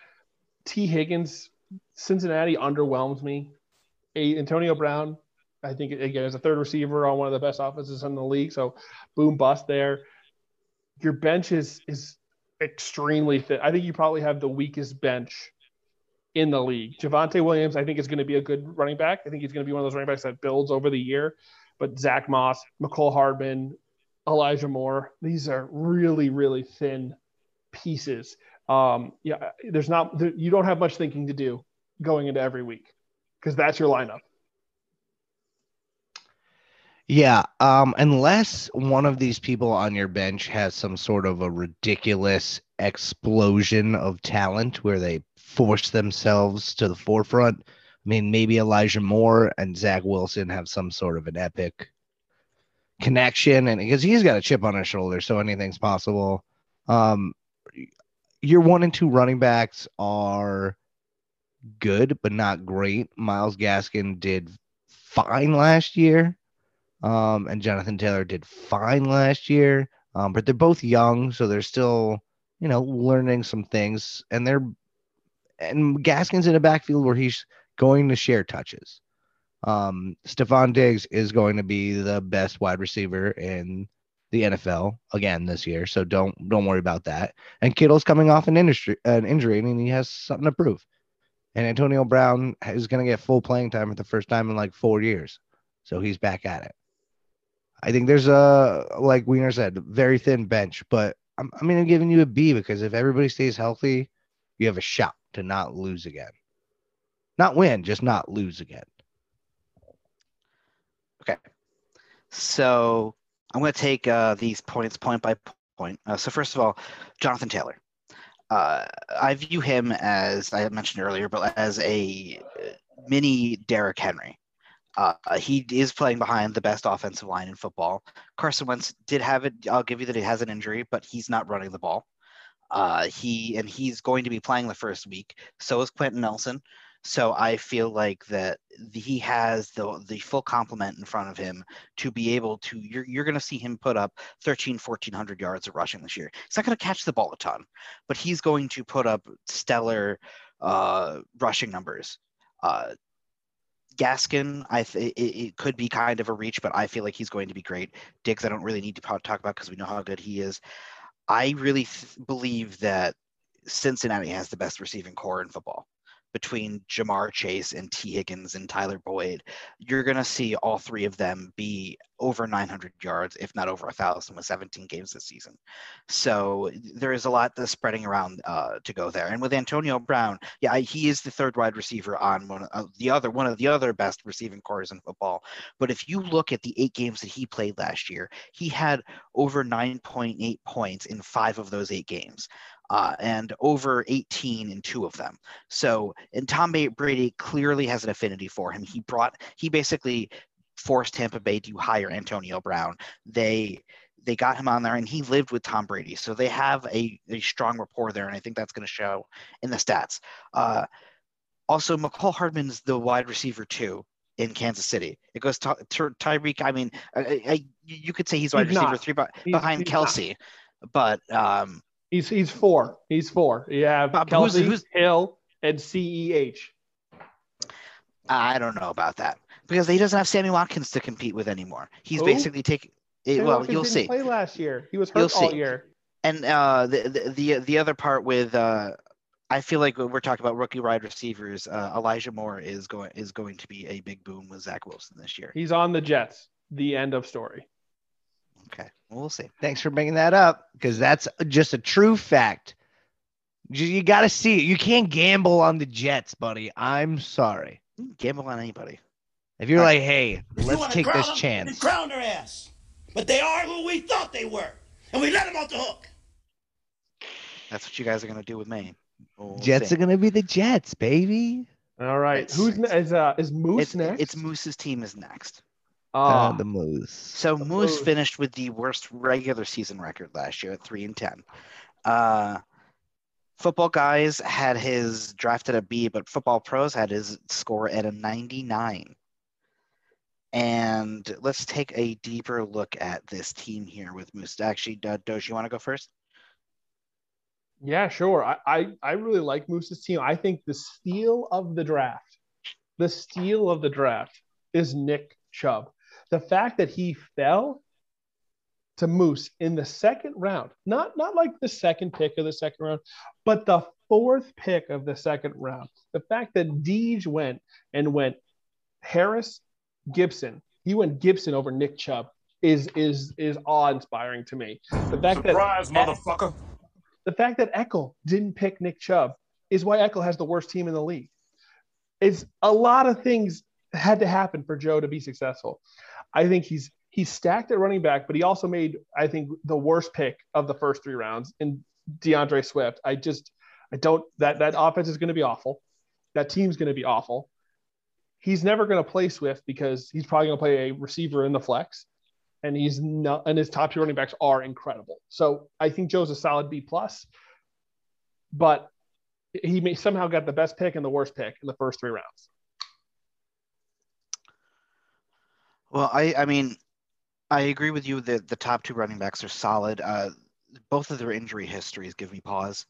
Tee Higgins, Cincinnati underwhelms me. A, Antonio Brown, I think again as a third receiver on one of the best offenses in the league, so boom bust there. Your bench is is extremely thin. I think you probably have the weakest bench in the league. Javonte Williams, I think, is going to be a good running back. I think he's going to be one of those running backs that builds over the year. But Zach Moss, Mecole Hardman, Elijah Moore. These are really, really thin pieces. Um, yeah, there's not, there, you don't have much thinking to do going into every week because that's your lineup. Yeah, um, unless one of these people on your bench has some sort of a ridiculous explosion of talent where they force themselves to the forefront. I mean, maybe Elijah Moore and Zach Wilson have some sort of an epic connection and because he's got a chip on his shoulder, so anything's possible. Um, your one and two running backs are good, but not great. Myles Gaskin did fine last year. Um, and Jonathan Taylor did fine last year. Um, but they're both young, so they're still, you know, learning some things. And they're and Gaskin's in a backfield where he's going to share touches. Um, Stefon Diggs is going to be the best wide receiver in the NFL again this year, so don't don't worry about that. And Kittle's coming off an industry an injury, and he has something to prove. And Antonio Brown is going to get full playing time for the first time in like four years, so he's back at it. I think there's a like Wiener said, very thin bench, but I'm I mean I'm giving you a B because if everybody stays healthy, you have a shot to not lose again. Not win, just not lose again. Okay. So I'm going to take uh, these points point by point. Uh, so first of all, Jonathan Taylor. Uh, I view him as I mentioned earlier, but as a uh, mini Derrick Henry. Uh, he is playing behind the best offensive line in football. Carson Wentz did have it. I'll give you that he has an injury, but he's not running the ball. Uh, he and he's going to be playing the first week. So is Quenton Nelson. So I feel like that he has the the full complement in front of him to be able to. You're you're going to see him put up 13, 1400 yards of rushing this year. He's not going to catch the ball a ton, but he's going to put up stellar uh, rushing numbers. Uh, Gaskin, I th- it, it, could be kind of a reach, but I feel like he's going to be great. Diggs, I don't really need to talk about because we know how good he is. I really th- believe that Cincinnati has the best receiving corps in football between Ja'Marr Chase and Tee Higgins and Tyler Boyd, you're going to see all three of them be over 900 yards, if not over a thousand, with 17 games this season. So there is a lot that's spreading around uh, to go there. And with Antonio Brown, yeah, he is the third wide receiver on one of the other one of the other best receiving corps in football. But if you look at the eight games that he played last year, he had over 9.8 points in five of those eight games uh, and over 18 in two of them. So, and Tom Brady clearly has an affinity for him. He brought, he basically forced Tampa Bay to hire Antonio Brown. They, they got him on there and he lived with Tom Brady. So they have a, a strong rapport there. And I think that's going to show in the stats. Uh, also, Mecole Hardman's the wide receiver too in Kansas City. It goes to, to Tyreek. I mean, I, I, you could say he's wide He's receiver not. three but He's- behind he's Kelce, but um, He's he's four. He's four. You have Bob, who's- Kelce, who's- Hill, and Ceh. I don't know about that because he doesn't have Sammy Watkins to compete with anymore. He's Who? basically taking. It, well, Watkins you'll didn't see. Play last year. He was You'll hurt all see. year. And uh, the, the the the other part with uh, I feel like when we're talking about rookie wide receivers, uh, Elijah Moore is going is going to be a big boom with Zach Wilson this year. He's on the Jets. The end of story. Okay, well, we'll see. Thanks for bringing that up because that's just a true fact. You, you got to see it. You can't gamble on the Jets, buddy. I'm sorry. Gamble on anybody. If you're All like, hey, If you let's wanna take crown this them, chance. crown their ass. But they are who we thought they were. And we let them off the hook. That's what you guys are going to do with me. We'll Jets see. are gonna be the Jets, baby. All right. It's- Who's ne- is uh is Moose It's, next? it's Moose's team is next. Uh, the Moose. So Moose Moose. finished with the worst regular season record last year at three and ten. Uh, football guys had his drafted a B, but football pros had his score at a 99. And let's take a deeper look at this team here with Moose. Actually, Do- Doge, you want to go first? yeah, sure. I, I I really like Moose's team. I think the steal of the draft, the steal of the draft is Nick Chubb. The fact that he fell to Moose in the second round, not not like the second pick of the second round, but the fourth pick of the second round. The fact that Deej went and went Harris, Gibson. He went Gibson over Nick Chubb is is is awe inspiring to me. The fact that Surprise, motherfucker. the fact that Eckel didn't pick Nick Chubb is why Eckel has the worst team in the league. It's a lot of things had to happen for Joe to be successful. I think he's he's stacked at running back, but he also made I think the worst pick of the first three rounds in D'Andre Swift. I just I don't that that offense is going to be awful. That team's going to be awful. He's never going to play Swift because he's probably going to play a receiver in the flex. and he's not, and his top two running backs are incredible. So I think Joe's a solid B plus, but he may somehow got the best pick and the worst pick in the first three rounds. Well, I I mean, I agree with you that the top two running backs are solid. Uh, both of their injury histories give me pause.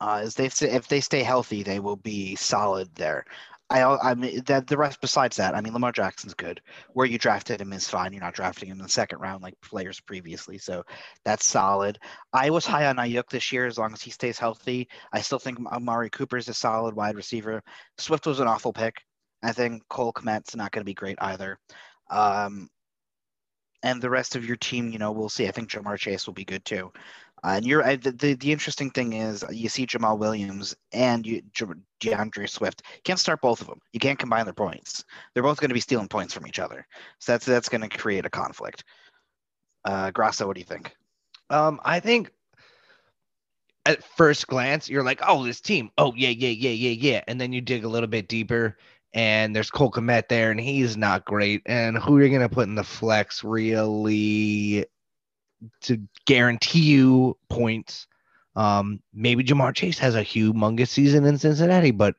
Uh, as they if they stay healthy, they will be solid there. I I mean that the rest besides that, I mean Lamar Jackson's good. Where you drafted him is fine. You're not drafting him in the second round like players previously, so that's solid. I was high on Aiyuk this year as long as he stays healthy. I still think Amari Cooper is a solid wide receiver. Swift was an awful pick. I think Cole Kmet's not going to be great either. Um, and the rest of your team, you know, we'll see. I think Ja'Marr Chase will be good too. Uh, and you're the, the, the interesting thing is you see Jamaal Williams and you, D'Andre Swift. Can't start both of them. You can't combine their points. They're both going to be stealing points from each other. So that's that's going to create a conflict. Uh, Grasso, what do you think? Um, I think at first glance you're like, oh, this team, oh yeah, yeah, yeah, yeah, yeah, and then you dig a little bit deeper and there's Cole Kmet there, and he's not great. And who are you going to put in the flex really to guarantee you points? Um, maybe Ja'Marr Chase has a humongous season in Cincinnati, but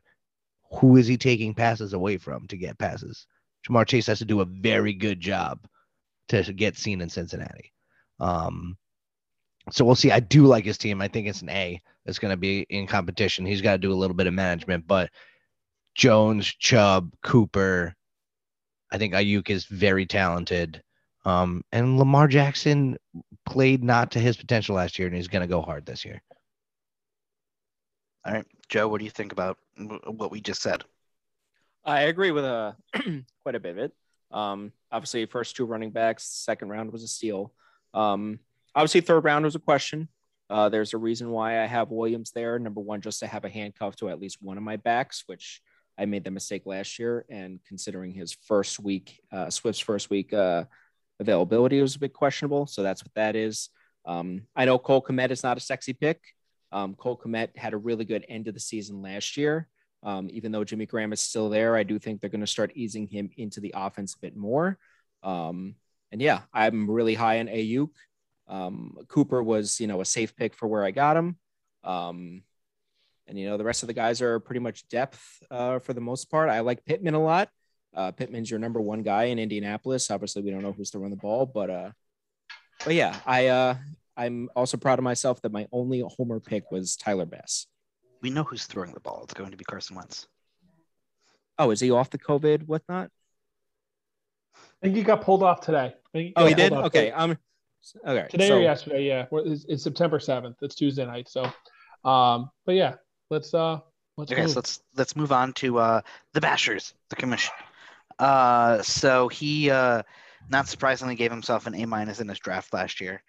who is he taking passes away from to get passes? Ja'Marr Chase has to do a very good job to get seen in Cincinnati. Um, so we'll see. I do like his team. I think it's an A. It's going to be in competition. He's got to do a little bit of management, but Jones, Chubb, Cooper. I think Aiyuk is very talented. Um, and Lamar Jackson played not to his potential last year, and he's going to go hard this year. All right, Joe, what do you think about what we just said? I agree with uh, quite a bit of it. Um, obviously, first two running backs, second round was a steal. Um, obviously, third round was a question. Uh, there's a reason why I have Williams there. Number one, just to have a handcuff to at least one of my backs, which I made the mistake last year, and considering his first week, uh, Swift's first week uh, availability was a bit questionable. So that's what that is. Um, I know Cole Kmet is not a sexy pick. Um, Cole Kmet had a really good end of the season last year. Um, even though Jimmy Graham is still there, I do think they're going to start easing him into the offense a bit more. Um, and yeah, I'm really high on Aiyuk. Um, Cooper was, you know, a safe pick for where I got him. Um, and you know the rest of the guys are pretty much depth uh, for the most part. I like Pittman a lot. Uh, Pittman's your number one guy in Indianapolis. Obviously, we don't know who's to run the ball, but uh, but yeah, I uh, I'm also proud of myself that my only homer pick was Tyler Bass. We know who's throwing the ball. It's going to be Carson Wentz. Oh, is he off the COVID whatnot? I think he got pulled off today. He oh, he did. Okay, um, okay. Today so, or yesterday? Yeah, it's, it's September seventh. It's Tuesday night. So, um, but yeah, let's uh let's okay, move. so let's let's move on to uh the Bashers, the commission. Uh, so he uh, not surprisingly gave himself an A minus in his draft last year.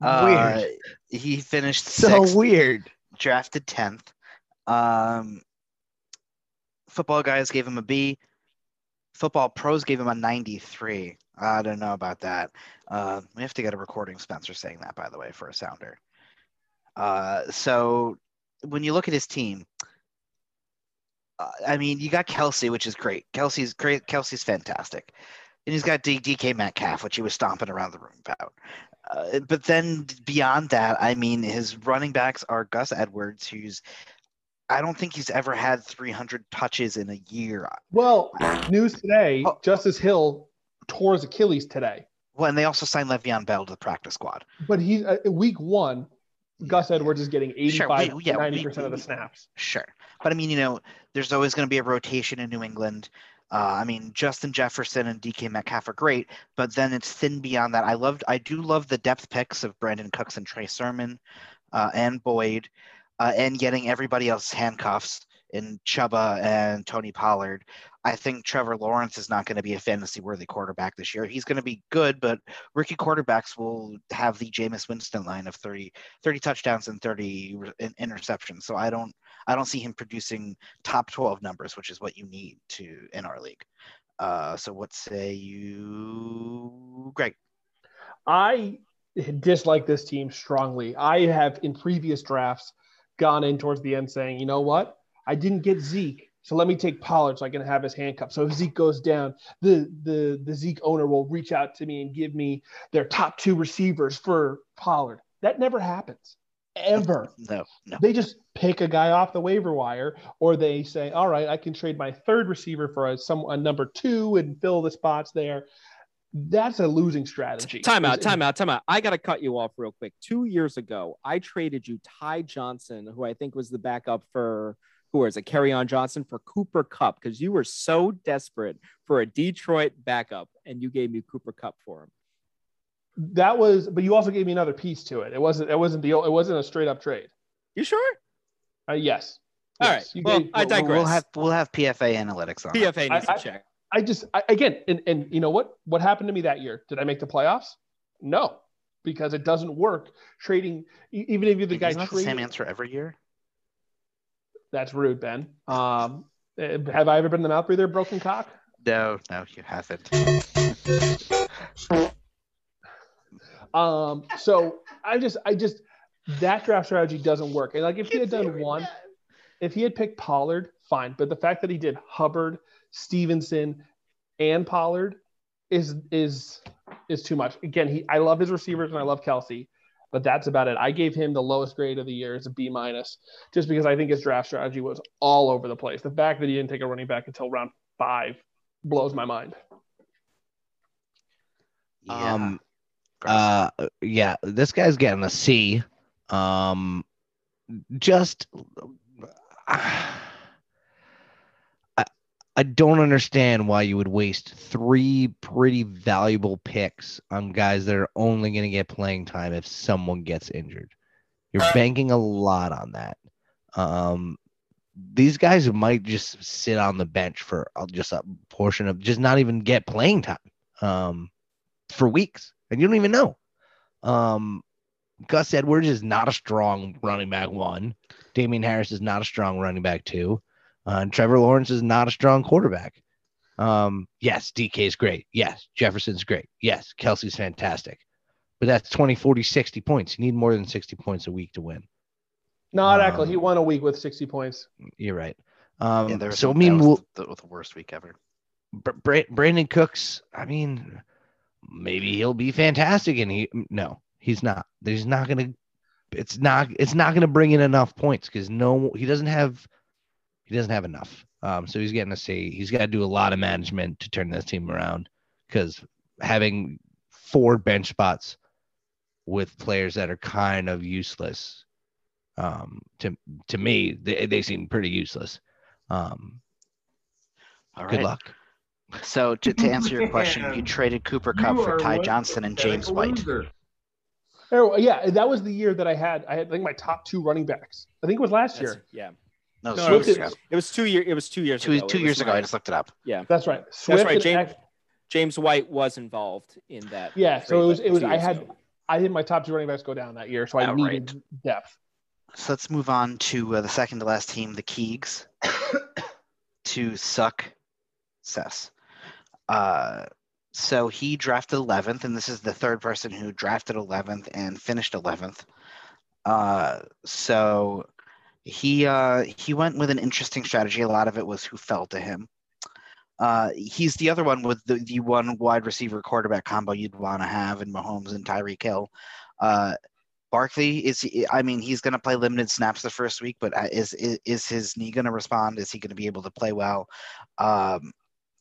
Uh, Weird. He finished So sixth, weird. drafted tenth. Um, football guys gave him a B. Football pros gave him a 93. I don't know about that. Uh, we have to get a recording Spencer saying that, by the way, for a sounder. Uh, so when you look at his team, uh, I mean, you got Kelce, which is great. Kelce's great. Kelce's fantastic. And he's got D- DK Metcalf, which he was stomping around the room about. Uh, but then beyond that, I mean, his running backs are Gus Edwards, who's I don't think he's ever had 300 touches in a year. Well, news today: Oh. Justice Hill tore his Achilles today, Well, and they also signed Le'Veon Bell to the practice squad. but he's uh, week one. Gus Edwards is getting Sure, 85 we- yeah, to we- 90 percent of the snaps. Sure. But I mean, you know, there's always going to be a rotation in New England. Uh, I mean, Justin Jefferson and DK Metcalf are great, but then it's thin beyond that. I loved, I do love the depth picks of Brandin Cooks and Trey Sermon uh, and Boyd, uh, and getting everybody else handcuffs in Chuba and Tony Pollard. I think Trevor Lawrence is not going to be a fantasy worthy quarterback this year. He's going to be good, but rookie quarterbacks will have the Jameis Winston line of 30, 30 touchdowns and 30 interceptions. So I don't I don't see him producing top 12 numbers, which is what you need to in our league. Uh, so what say you, Greg? I dislike this team strongly. I have in previous drafts gone in towards the end saying, you know what? I didn't get Zeke, So let me take Pollard so I can have his handcuff. So if Zeke goes down, the the the Zeke owner will reach out to me and give me their top two receivers for Pollard. That never happens. Ever. No, no. They just pick a guy off the waiver wire, or they say, "All right, I can trade my third receiver for a, some a number two and fill the spots there." That's a losing strategy. Time out, Is- time out, time out. I got to cut you off real quick. Two years ago, I traded you Ty Johnson, who I think was the backup for who was it, Kerryon Johnson for Cooper Kupp because you were so desperate for a Detroit backup, and you gave me Cooper Kupp for him. That was, but you also gave me another piece to it. It wasn't. It wasn't the. It wasn't a straight up trade. You sure? Uh, yes. All Yes. right. You Well, gave- I We'll- digress. We'll have we'll have PFA analytics on. PFA needs I- to check. I just I, again, and and you know what? What happened to me that year? Did I make the playoffs? No, because it doesn't work. Trading, even if you're the Isn't guy that the same answer every year? That's rude, Ben. Um, eh, have I ever been the mouth breather, broken cock? No, no, you haven't. Um, so I just, I just, that draft strategy doesn't work. And like, if he had done one, if he had picked Pollard, fine. But the fact that he did Hubbard, Stevenson, and Pollard is is is too much. Again, he, I love his receivers and I love Kelce, but that's about it. I gave him the lowest grade of the year as a B minus, just because I think his draft strategy was all over the place. The fact that he didn't take a running back until round five blows my mind. Yeah. Um, uh, yeah, this guy's getting a C. Um, just, I, I don't understand why you would waste three pretty valuable picks on guys that are only going to get playing time if someone gets injured. You're banking a lot on that. Um, these guys might just sit on the bench for just a portion of just not even get playing time um, for weeks, and you don't even know. Um, Gus Edwards is not a strong running back one. Damien Harris is not a strong running back two. Uh, and Trevor Lawrence is not a strong quarterback. Um, yes, DK is great. Yes, Jefferson's great. Yes, Kelce's fantastic. But that's 20, 40, 60 points. You need more than 60 points a week to win. Not actually. Um, He won a week with 60 points. You're right. Um, yeah, there was so, I that mean, was we'll, the, the worst week ever. Br- Brandin Cooks, I mean, maybe he'll be fantastic, and he no, he's not. He's not gonna. It's not. It's not gonna bring in enough points because no, he doesn't have. He doesn't have enough. Um, so he's getting to say he's got to do a lot of management to turn this team around because having four bench spots with players that are kind of useless, um, to to me, they, they seem pretty useless. Um, All good luck. So to, to answer your question, you traded Cooper You Kupp for Ty one Johnson and James White. Oh, yeah, that was the year that I had. I had I think my top two running backs. I think it was last That's- year. yeah. No, No, two it years was- ago. It was two year. It was two years Two, ago. two years ago, my- I just looked it up. yeah. That's right. That's right. James, Eck- James White was involved in that. yeah, so it was. It was. I had. ago. I had my top two running backs go down that year, so I Outright. needed depth. So let's move on to uh, the second to last team, the Keegs, to suck Sess. Uh, so he drafted 11th, and this is the third person who drafted 11th and finished 11th. Uh, so he uh, he went with an interesting strategy. A lot of it was who fell to him. Uh, he's the other one with the, the one wide receiver quarterback combo you'd want to have in Mahomes and Tyreek Hill. Uh, Barkley is I mean he's going to play limited snaps the first week, but uh, is is, is his knee going to respond? Is he going to be able to play well? Um,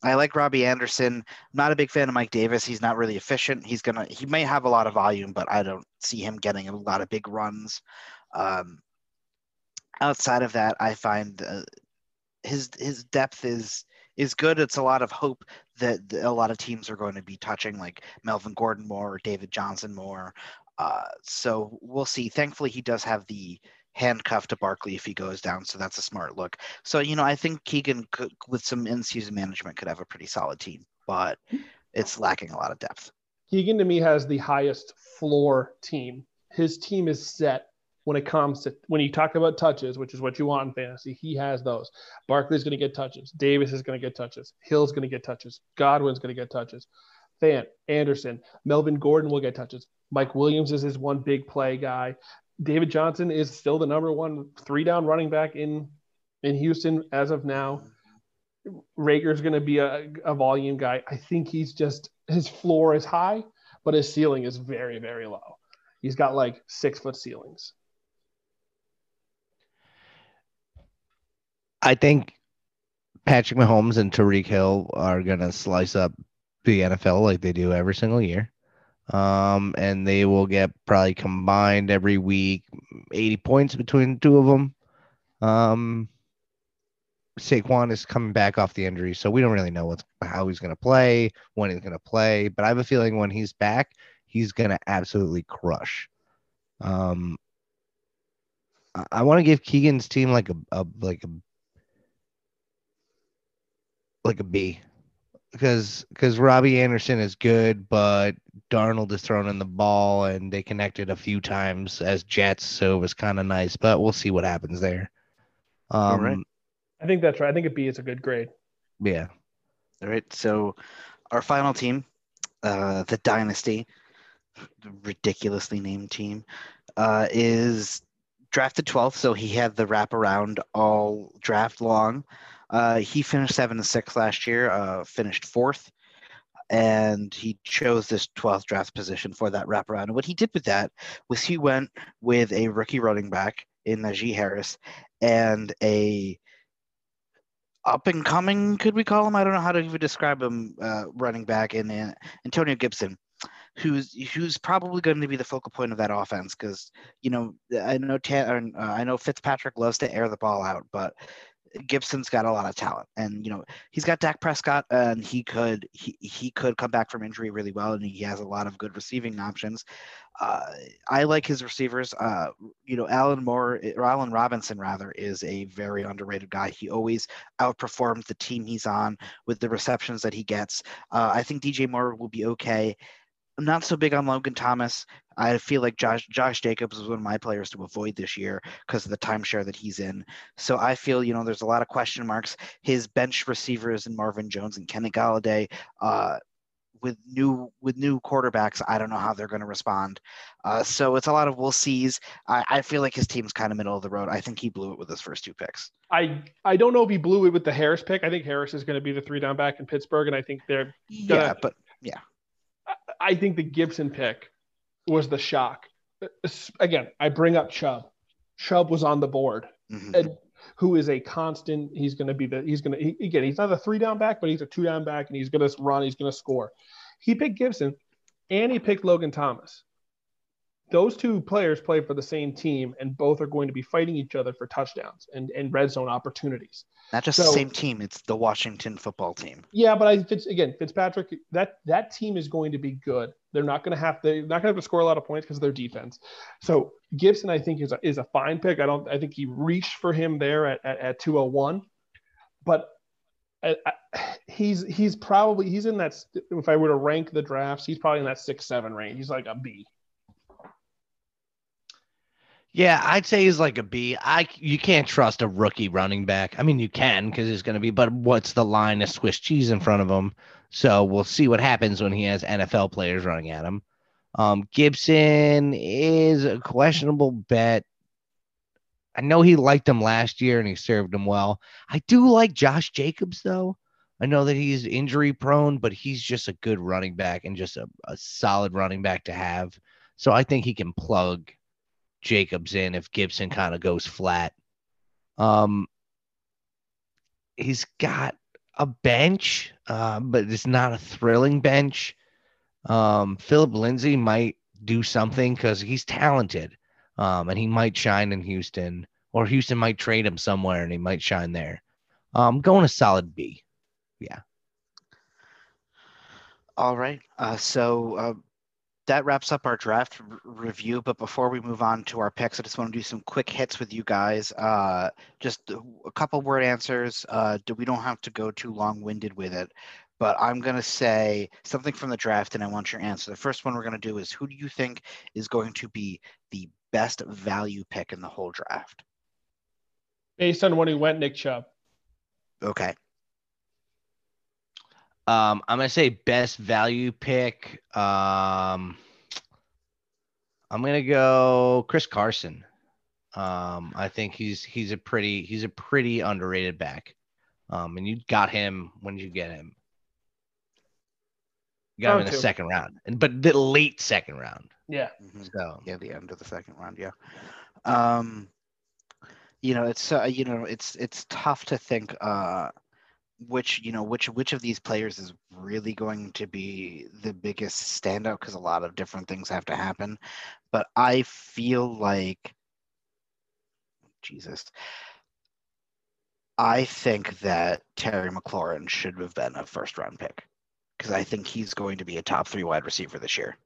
I like Robbie Anderson. Not a big fan of Mike Davis. He's not really efficient. He's gonna he may have a lot of volume, but I don't see him getting a lot of big runs. Um, outside of that, I find uh, his his depth is is good. It's a lot of hope that a lot of teams are going to be touching, like Melvin Gordon more or David Johnson more. Uh, so we'll see. Thankfully, he does have the handcuff to Barkley if he goes down, so that's a smart look. So you know, I think Keegan could, with some in-season management, could have a pretty solid team, but it's lacking a lot of depth. Keegan to me has the highest floor team. His team is set when it comes to when you talk about touches, which is what you want in fantasy. He has those. Barkley's going to get touches. Davis is going to get touches. Hill's going to get touches. Godwin's going to get touches. Fant, Anderson, Melvin Gordon will get touches. Mike Williams is his one big play guy. David Johnson is still the number one three down running back in in Houston as of now. Rager's going to be a, a volume guy. I think he's just his floor is high, but his ceiling is very very low. He's got like six foot ceilings. I think Patrick Mahomes and Tyreek Hill are gonna slice up the NFL like they do every single year. Um, and they will get probably combined every week 80 points between the two of them. Um, Saquon is coming back off the injury, so we don't really know what's how he's going to play, when he's going to play. But I have a feeling when he's back, he's going to absolutely crush. Um, I, I want to give Keegan's team like a, a like a like a B because because Robbie Anderson is good, but Darnold is throwing in the ball and they connected a few times as Jets, so it was kind of nice. But we'll see what happens there. Um, All right. I think that's right. I think a B is a good grade. Yeah. All right. So our final team, uh, the Dynasty, the ridiculously named team, uh, is drafted 12th. So he had the wraparound all draft long. Uh, he finished seven and six last year, uh, finished fourth, and he chose this 12th draft position for that wraparound. And what he did with that was he went with a rookie running back in Najee Harris and a up and coming, could we call him? I don't know how to even describe him, uh, running back in uh, Antonio Gibson, who's who's probably going to be the focal point of that offense because you know I know Tan, uh, I know Fitzpatrick loves to air the ball out, but Gibson's got a lot of talent, and you know he's got Dak Prescott, and he could he he could come back from injury really well, and he has a lot of good receiving options. Uh, I like his receivers. Uh, you know, Alan Moore or Allen Robinson rather is a very underrated guy. He always outperforms the team he's on with the receptions that he gets. Uh, I think DJ Moore will be okay. I'm not so big on Logan Thomas. I feel like Josh Josh Jacobs is one of my players to avoid this year because of the timeshare that he's in. So I feel you know there's a lot of question marks. His bench receivers and Marvin Jones and Kenny Golladay. Uh, with new with new quarterbacks, I don't know how they're going to respond. Uh, so it's a lot of we'll sees. I, I feel like his team's kind of middle of the road. I think he blew it with his first two picks. I I don't know if he blew it with the Harris pick. I think Harris is going to be the three down back in Pittsburgh, and I think they're Yeah, Gonna- but yeah, I think the Gibson pick was the shock. Again, I bring up Chubb. Chubb was on the board, Mhm. and who is a constant. He's going to be the. He's going to he, again. He's not a three down back, but he's a two down back, and he's going to run. He's going to score. He picked Gibson, and he picked Logan Thomas. Those two players play for the same team, and both are going to be fighting each other for touchdowns and, and red zone opportunities. not just the same team. It's the Washington football team. Yeah, but I Fitz, again Fitzpatrick that that team is going to be good. They're not going to have they're not going to have to score a lot of points because of their defense. So Gibson, I think is a, is a fine pick. I don't I think he reached for him there at at, at 201, but I, I, he's he's probably he's in that if I were to rank the drafts, he's probably in that six seven range. He's like a B. Yeah, I'd say he's like a B. I you can't trust a rookie running back. I mean, you can because he's going to be, but what's the line of Swiss cheese in front of him? So we'll see what happens when he has NFL players running at him. Um, Gibson is a questionable bet. I know he liked him last year and he served him well. I do like Josh Jacobs though. I know that he's injury prone, but he's just a good running back and just a, a solid running back to have. So I think he can plug Jacobs in if Gibson kind of goes flat. Um, he's got a bench, uh, but it's not a thrilling bench. Um, Phillip Lindsay might do something because he's talented, um, and he might shine in Houston, or Houston might trade him somewhere and he might shine there. Um, going a solid B. Yeah. All right. Uh, so uh, that wraps up our draft r- review. But before we move on to our picks, I just want to do some quick hits with you guys. Uh, just a couple word answers. Uh, do- we don't have to go too long winded with it. But I'm going to say something from the draft and I want your answer. The first one we're going to do is who do you think is going to be the best value pick in the whole draft? Based on when he went, Nick Chubb. Okay. Um, I'm gonna say best value pick. Um, I'm gonna go Chris Carson. Um, I think he's he's a pretty he's a pretty underrated back. Um, and you got him when you get him. You got him in Round the second round, and but the late second round. Yeah. Mhm. So Yeah, the end of the second round. Yeah. Um, you know, it's uh, you know, it's it's tough to think uh, which you know which which of these players is really going to be the biggest standout because a lot of different things have to happen. But I feel like, Jesus, I think that Terry McLaurin should have been a first round pick because I think he's going to be a top three wide receiver this year.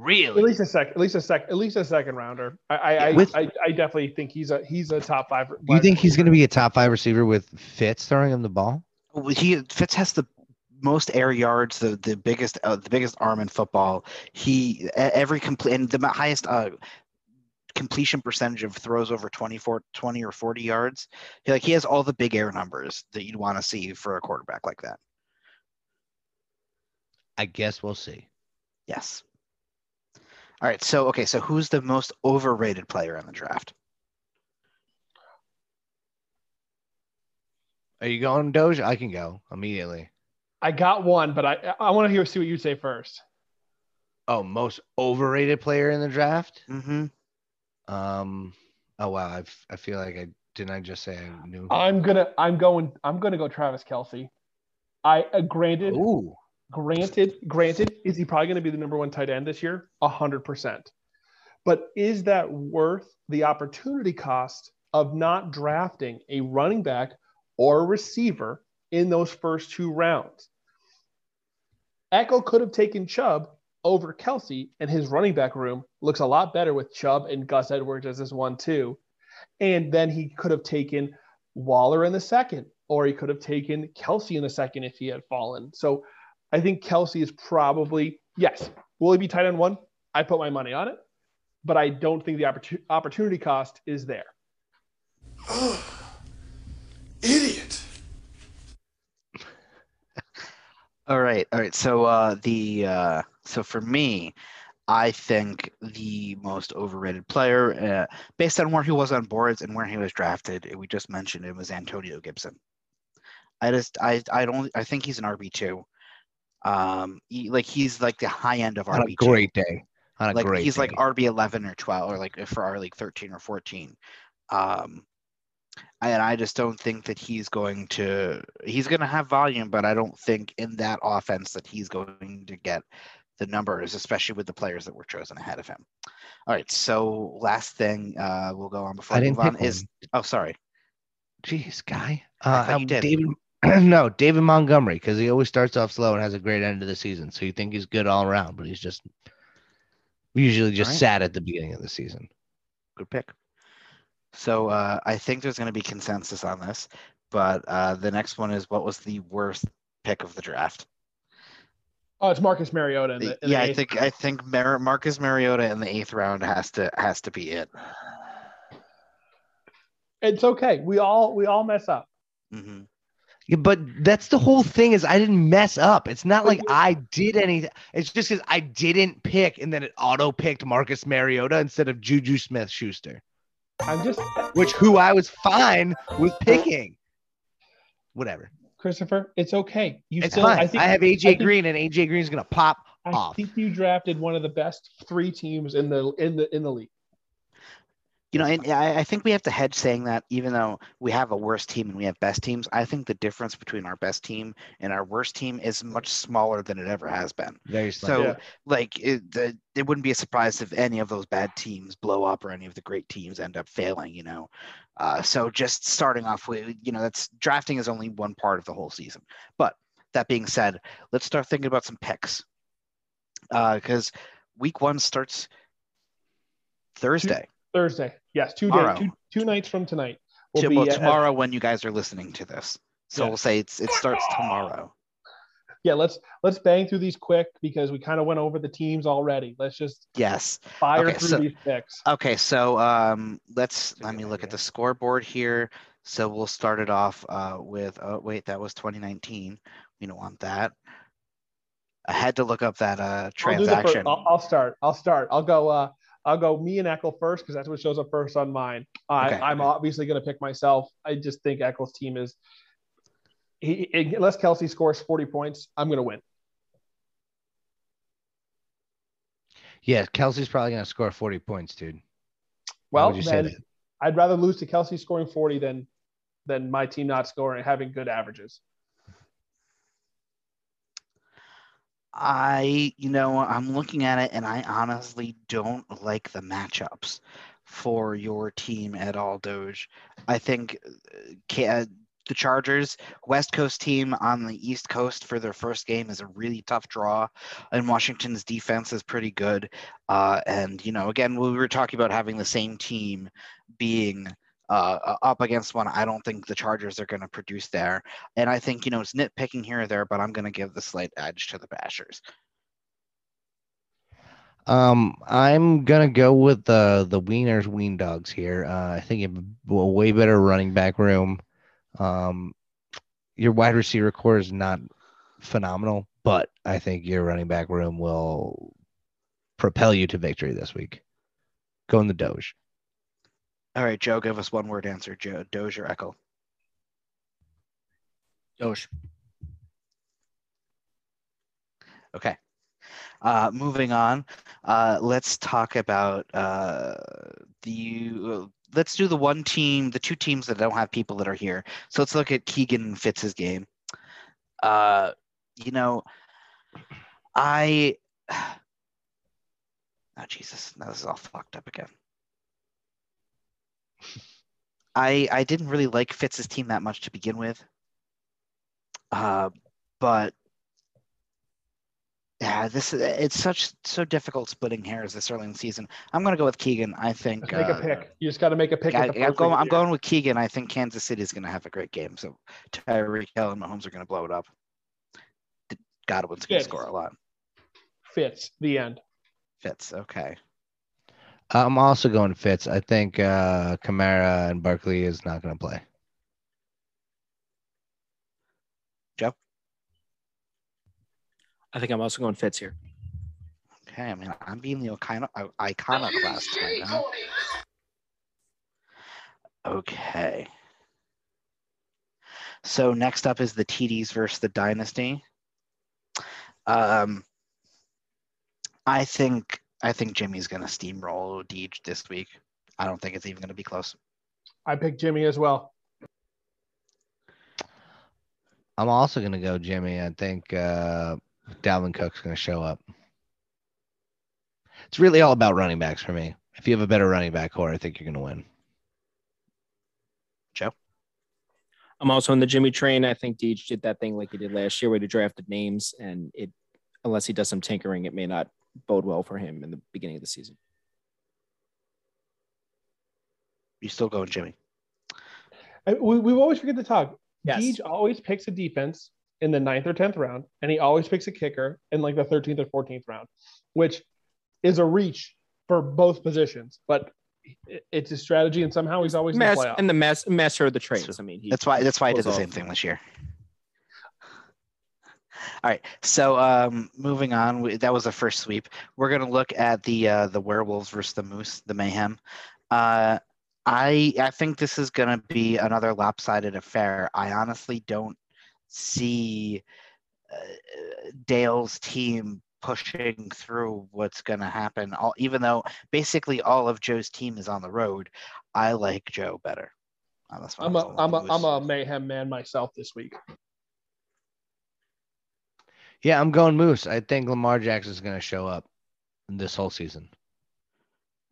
At really, least a sec. At least a sec. At least a second rounder. I I, I, With- I, I definitely think he's a he's a top five. do you think he's going to be a top five receiver with Fitz throwing him the ball? Well, He Fitz has the most air yards, the the biggest uh, the biggest arm in football. He every complete and the highest uh, completion percentage of throws over 24 20 or 40 yards. He like he has all the big air numbers that you'd want to see for a quarterback like that. I guess we'll see. Yes. All right, so okay, so who's the most overrated player in the draft? Are you going Doge? I can go immediately. I got one, but I I want to hear see what you say first. Oh, most overrated player in the draft? Mm-hmm. Um. Oh wow, I I feel like I didn't. I just say I knew. I'm gonna I'm going I'm gonna go Travis Kelce. I uh, granted Ooh, granted granted is he probably gonna be the number one tight end this year? A hundred percent. But is that worth the opportunity cost of not drafting a running back or a receiver in those first two rounds? Echo could have taken Chubb over Kelce, and his running back room looks a lot better with Chubb and Gus Edwards as his one two. And then he could have taken Waller in the second, or he could have taken Kelce in the second if he had fallen. So I think Kelce is probably yes. Will he be tight end one? I put my money on it, but I don't think the opportu- opportunity cost is there. Idiot. All right, all right. So uh, the uh, so for me, I think the most overrated player, uh, based on where he was on boards and where he was drafted, we just mentioned it was Antonio Gibson. I just I I don't I think he's an RB two. Um, he, like he's like the high end of on a RB great day. On a Like great he's like. RB eleven or twelve, or like for our league thirteen or fourteen. Um, and I just don't think that he's going to he's going to have volume, but I don't think in that offense that he's going to get the numbers, especially with the players that were chosen ahead of him. All right, so last thing uh, we'll go on before I didn't move on is oh sorry, Jeez, guy. I Uh, um, did. David. no, David Montgomery, because he always starts off slow and has a great end of the season. So you think he's good all around, but he's just usually just Alright. sad at the beginning of the season. good pick. So uh, I think there's going to be consensus on this, but uh, the next one is what was the worst pick of the draft? Oh, it's Marcus Mariota. In the, in the yeah, I think round. I think Mar- Marcus Mariota in the eighth round has to has to be it. it's okay. We all we all mess up. hmm Yeah, but that's the whole thing is I didn't mess up. It's not like I did anything. It's just because I didn't pick and then it auto picked Marcus Mariota instead of Juju Smith Schuster, I'm just which who I was fine with picking. Whatever. Christopher. It's okay. You It's still. fine. I I, have AJ I think- Green and AJ Green's gonna pop I off. I think you drafted one of the best three teams in the in the in the league. You know, and I, I think we have to hedge saying that even though we have a worse team and we have best teams, I think the difference between our best team and our worst team is much smaller than it ever has been. Very So. Yeah. like, it, the, it wouldn't be a surprise if any of those bad teams blow up or any of the great teams end up failing. You know, uh, so just starting off with, you know, that's drafting is only one part of the whole season. But that being said, let's start thinking about some picks because week one starts Thursday. Thursday. Yes, two days, two, two nights from tonight. will be well, at- tomorrow when you guys are listening to this. So Yeah. we'll say it's it starts tomorrow. yeah, let's let's bang through these quick because we kind of went over the teams already. Let's just Yes. fire Okay, through so- these picks. Okay, so um, let's let me look at the scoreboard here. So we'll start it off uh, with. Oh wait, that was 2019. We don't want that. I had to look up that uh, transaction. I'll, I'll start. I'll start. I'll go. Uh, I'll go me and Eckel first because that's what shows up first on mine. I, Okay. I'm obviously going to pick myself. I just think Eckel's team is. He, unless Kelce scores 40 points, I'm going to win. Yeah, Kelce's probably gonna score 40 points, dude. Well, would you say then? I'd rather lose to Kelce scoring 40 than than my team not scoring, having good averages. I, you know, I'm looking at it and I honestly don't like the matchups for your team at all, Doge. I think uh, the Chargers, West Coast team on the East Coast for their first game is a really tough draw, and Washington's defense is pretty good. Uh, and, you know, again, we were talking about having the same team being uh, up against one. I don't think the Chargers are going to produce there. And I think, you know, it's nitpicking here or there, but I'm going to give the slight edge to the Bashers. Um, I'm gonna go with the the Wieners Wien Dogs here. Uh, I think a way better running back room. Um, your wide receiver corps is not phenomenal, but I think your running back room will propel you to victory this week. Go in the Doge. All right, Joe, give us one word answer. Joe, Doge or Echo? Doge. Okay. Uh, moving on, uh, let's talk about uh, the. Let's do the one team, the two teams that don't have people that are here. So let's look at Keegan and Fitz's game. Uh, you know, I. Oh Jesus! Now this is all fucked up again. I I didn't really like Fitz's team that much to begin with. Uh, but yeah, this is it's such so difficult splitting hairs this early in the season. I'm gonna go with Keegan. I think make a uh, pick. You just got to make a pick. I, at the am going. I'm going with Keegan. I think Kansas City is gonna have a great game. So Tyreek Hill and Mahomes are gonna blow it up. Godwin's gonna Yes. score a lot. Fitz the end. Fitz okay. I'm also going Fitz. I think uh, Kamara and Barkley is not gonna play. Joe. I think I'm also going Fitz here. Okay. I mean, I'm being the icon- iconoclast tonight. Huh? Okay. So next up is the TDs versus the Dynasty. Um, I think I think Jimmy's gonna steamroll Deej this week. I don't think it's even gonna be close. I picked Jimmy as well. I'm also gonna go Jimmy. I think uh, Dalvin Cook's gonna show up. It's really all about running backs for me. If you have a better running back corps, I think you're gonna win. Joe. I'm also in the Jimmy train. I think Deej did that thing like he did last year where he drafted names and it unless he does some tinkering, it may not bode well for him in the beginning of the season. You still going Jimmy? I, we, we always forget to talk. Yes. Deej always picks a defense in the ninth or tenth round, and he always picks a kicker in like the thirteenth or fourteenth round, which is a reach for both positions. But it's a strategy, and somehow he's always in the Mas- playoff. and the mess master of the trades. I mean, he That's why. That's why I did the same thing this year. All right. So um, moving on, we, that was the first sweep. We're gonna look at the uh, the werewolves versus the moose, the mayhem. Uh, I I think this is gonna be another lopsided affair. I honestly don't see uh, Dale's team pushing through what's gonna happen. All, even though basically all of Joe's team is on the road, I like Joe better. That's I'm a going I'm a I'm a mayhem man myself this week. Yeah, I'm going Moose. I think Lamar Jackson is gonna show up this whole season.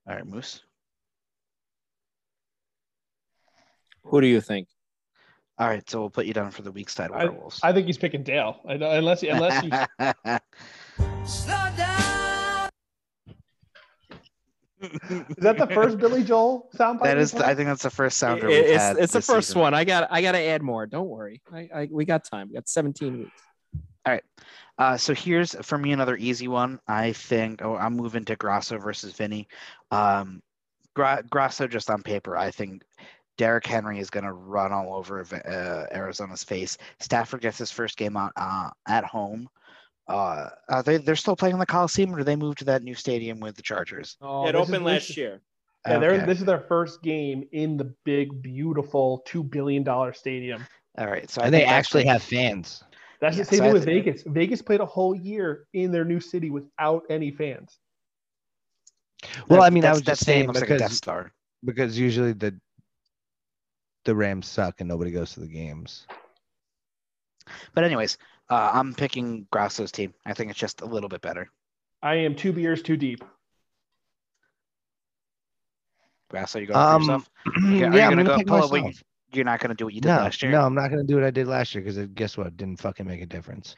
All right, Moose. Who do you think? All right, so we'll put you down for the weak side I, werewolves. I think he's picking Dale, I know- unless unless you Slow down. is that the first Billy Joel sound? That is, we is, played? I think that's the first sounder It- we've it's had. it's the first season. one. I got I got to add more. Don't worry. I, I we got time. We got 17 weeks. Uh, so here's for me another easy one. I think oh, I'm moving to Grasso versus Vinny. Um, Gra- Grasso just on paper, I think Derrick Henry is going to run all over uh, Arizona's face. Stafford gets his first game on uh, at home. Uh, are they they're still playing in the Coliseum, or do they move to that new stadium with the Chargers? Oh, it this is- opened last year. Yeah, they're Okay. this is their first game in the big, beautiful two billion dollar stadium. All right, so I And they actually have fans. That's Yeah, the same so thing with think- Vegas. Vegas played a whole year in their new city without any fans. Well, that- I mean, I that's- was that just stadium saying looks like a Death because Star. because usually the the Rams suck and nobody goes to the games. But anyways, uh, I'm picking Grasso's team. I think it's just a little bit better. I am two beers too deep. Grasso, you going for Um, yourself? yeah, are you I'm gonna gonna go pick pull up what you- myself. You're not going to do what you did No, last year. no, I'm not gonna do what I did last year because guess what? Didn't fucking make a difference.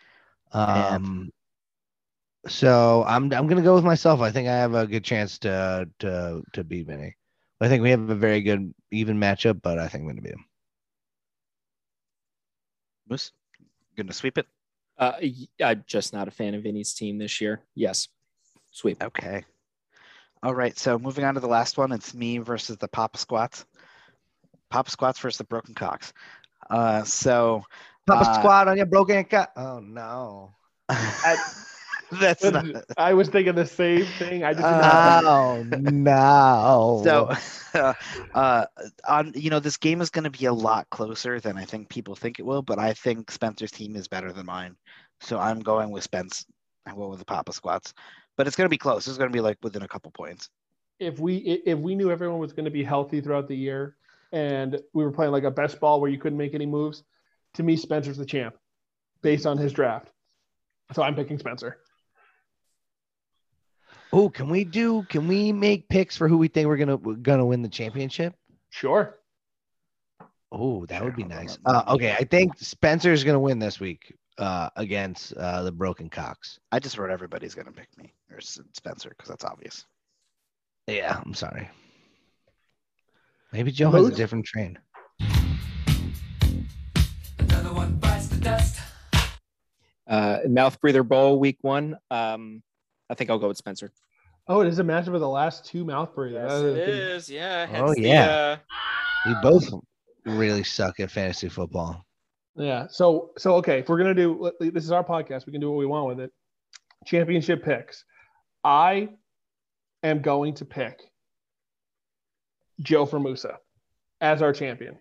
Yeah. Um, so I'm I'm gonna go with myself. I think I have a good chance to to to beat Vinny. I think we have a very good even matchup, but I think I'm gonna beat him. Moose, going to sweep it. Uh, y- I'm just not a fan of Vinny's team this year. Yes, sweep. Okay. All right. So moving on to the last one, it's me versus the Papa Squats. Papa Squats versus the Broken Cocks. Uh, so Papa Uh, squad on your broken cock. Oh no. that's not. I was thinking the same thing. I just didn't Oh no. So, uh, on you know, this game is going to be a lot closer than I think people think it will. But I think Spencer's team is better than mine, so I'm going with Spence. I go with the Papa Squats, but it's going to be close. It's going to be like within a couple points. if we if we knew everyone was going to be healthy throughout the year and we were playing like a best ball where you couldn't make any moves, to me Spencer's the champ based on his draft. So I'm picking Spencer. oh, can we do? Can we make picks for who we think we're gonna we're gonna win the championship? Sure. Oh, that Sure, would be nice. Uh, okay, I think Spencer's gonna win this week uh, against uh, the Broken Cocks. I just wrote everybody's going to pick me or Spencer because that's obvious. Yeah, I'm sorry. Maybe Joe has a different train. Another one bites the dust. Uh, mouth breather bowl week one. Um, I think I'll go with Spencer. Oh, it is a matchup of the last two mouth breathers. That is good. Yeah. Oh, hence the, yeah. uh, We both really suck at fantasy football. Yeah. So so okay, if we're gonna do this is our podcast, we can do what we want with it. Championship picks. I am going to pick Joe Formusa as our champion,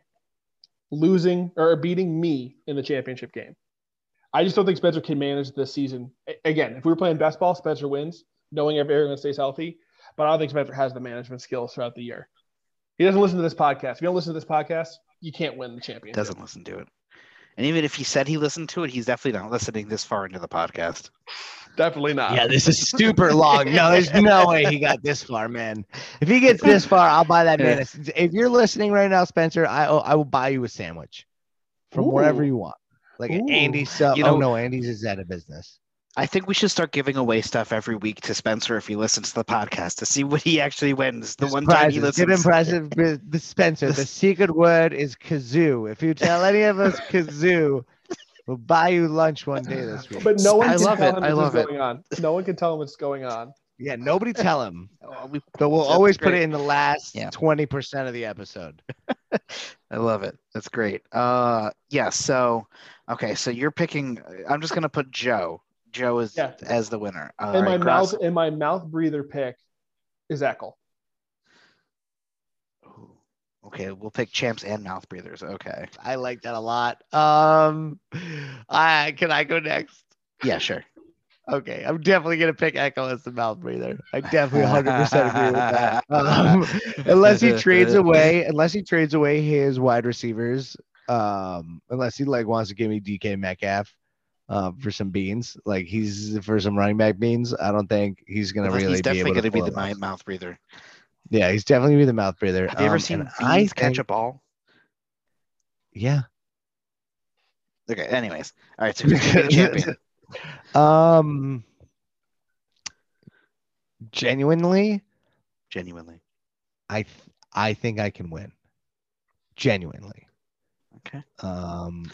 losing or beating me in the championship game. I just don't think Spencer can manage this season. Again, if we were playing best ball, Spencer wins, knowing everyone stays healthy. But I don't think Spencer has the management skills throughout the year. He doesn't listen to this podcast. If you don't listen to this podcast, you can't win the championship. Doesn't listen to it. And even if he said he listened to it, he's definitely not listening this far into the podcast. Definitely not. Yeah, this is super long. No, there's no way he got this far, man. If he gets this far, I'll buy that man. If you're listening right now, Spencer, I oh, I will buy you a sandwich from wherever you want. Like Ooh. Andy's. You oh know- no, Andy's is out of business. I think we should start giving away stuff every week to Spencer if he listens to the podcast to see what he actually wins. The one time he prizes. Give him listens. with The Spencer. The secret word is kazoo. If you tell any of us kazoo, we'll buy you lunch one day this week. But no one I can love tell it. him I love is it. going on. No one can tell him what's going on. Yeah, nobody tell him. Oh, But we'll That's always put it in the last Yeah. twenty percent of the episode. I love it. That's great. Uh, yeah. So, okay. So you're picking. I'm just gonna put Joe. Joe is Yeah. as the winner. All and my right, Grass- mouth and my mouth breather pick is Eckel. Okay, we'll pick champs and mouth breathers. Okay. I like that a lot. Um, I can I go next? Yeah, sure. Okay, I'm definitely gonna pick Echo as the mouth breather. I definitely 100 percent agree with that. Um, unless he trades away, unless he trades away his wide receivers, um, unless he like wants to give me DK Metcalf, uh, for some beans, like he's for some running back beans. I don't think he's gonna Well, really he's be definitely able gonna be the mouth breather. Yeah, he's definitely gonna be the mouth breather. Have you ever Um, seen and I beans catch a ball? Yeah. Okay. Anyways, all right. So who's gonna be the champion? Um, genuinely, Genuinely. I th- I think I can win. Genuinely. Okay. Um,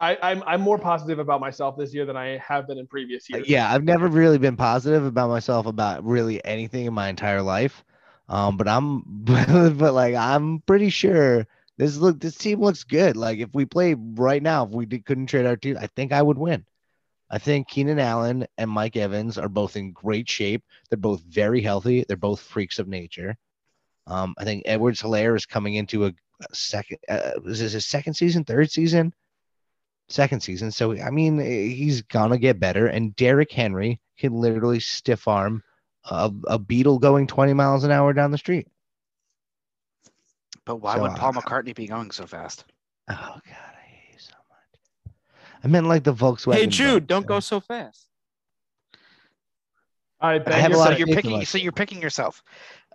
I, I'm I'm more positive about myself this year than I have been in previous years. yeah, I've never really been positive about myself about really anything in my entire life. Um, but I'm, but like I'm pretty sure this look this team looks good. Like if we play right now, if we did, couldn't trade our team, I think I would win. I think Keenan Allen and Mike Evans are both in great shape. They're both very healthy. They're both freaks of nature. Um, I think Edwards Helaire is coming into a, a second. Uh, is this his second season, third season? Second season. So I mean, he's gonna get better. And Derrick Henry can literally stiff arm a, a beetle going 20 miles an hour down the street. But why So, would Paul uh, McCartney be going so fast? Oh God, I hate you so much. I meant like the Volkswagen. Hey Jude, bus. don't go so fast. All right, I Ben, have a you're lot So of you're picking. So you're picking yourself.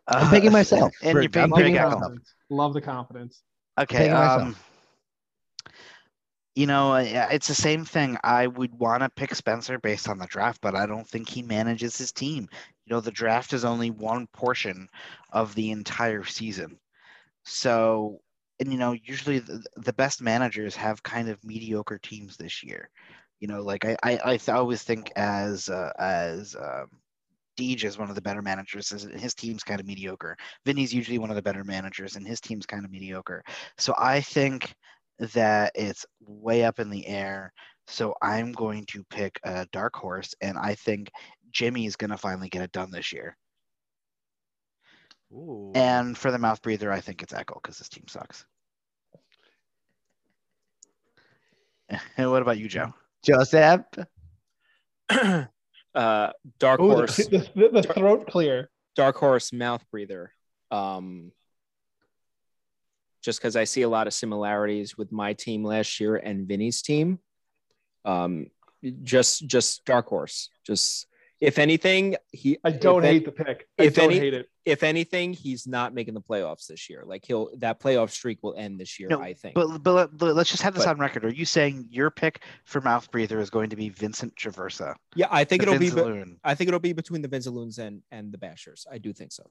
I'm Uh, picking myself. and For- you're picking I'm picking Eckel. myself. Love the confidence. Okay. picking myself. Um, you know, it's the same thing. I would want to pick Spencer based on the draft, but I don't think he manages his team. You know, the draft is only one portion of the entire season. So, and you know, usually the, the best managers have kind of mediocre teams this year. You know, like I, I, I always think as uh, as um, Deej is one of the better managers, and his team's kind of mediocre. Vinny's usually one of the better managers, and his team's kind of mediocre. So I think that it's way up in the air. So I'm going to pick a dark horse, and I think Jimmy is going to finally get it done this year. And for the mouth breather, I think it's Echo because this team sucks. And what about you, Joe? Joseph. uh, dark Oh, horse, the, the, the throat clear. dark horse mouth breather. Um, just because I see a lot of similarities with my team last year and Vinny's team. Um, just just dark horse. Just if anything, he I don't hate any- the pick. I if don't any- hate it. if anything, he's not making the playoffs this year. Like he'll that playoff streak will end this year. No, I think. But, but, let- but let's just have this But- on record. Are you saying your pick for mouth breather is going to be Vincent Traversa? yeah, I think it'll be. be- I think it'll be between the Vinzaloons and and the Bashers. I do think so.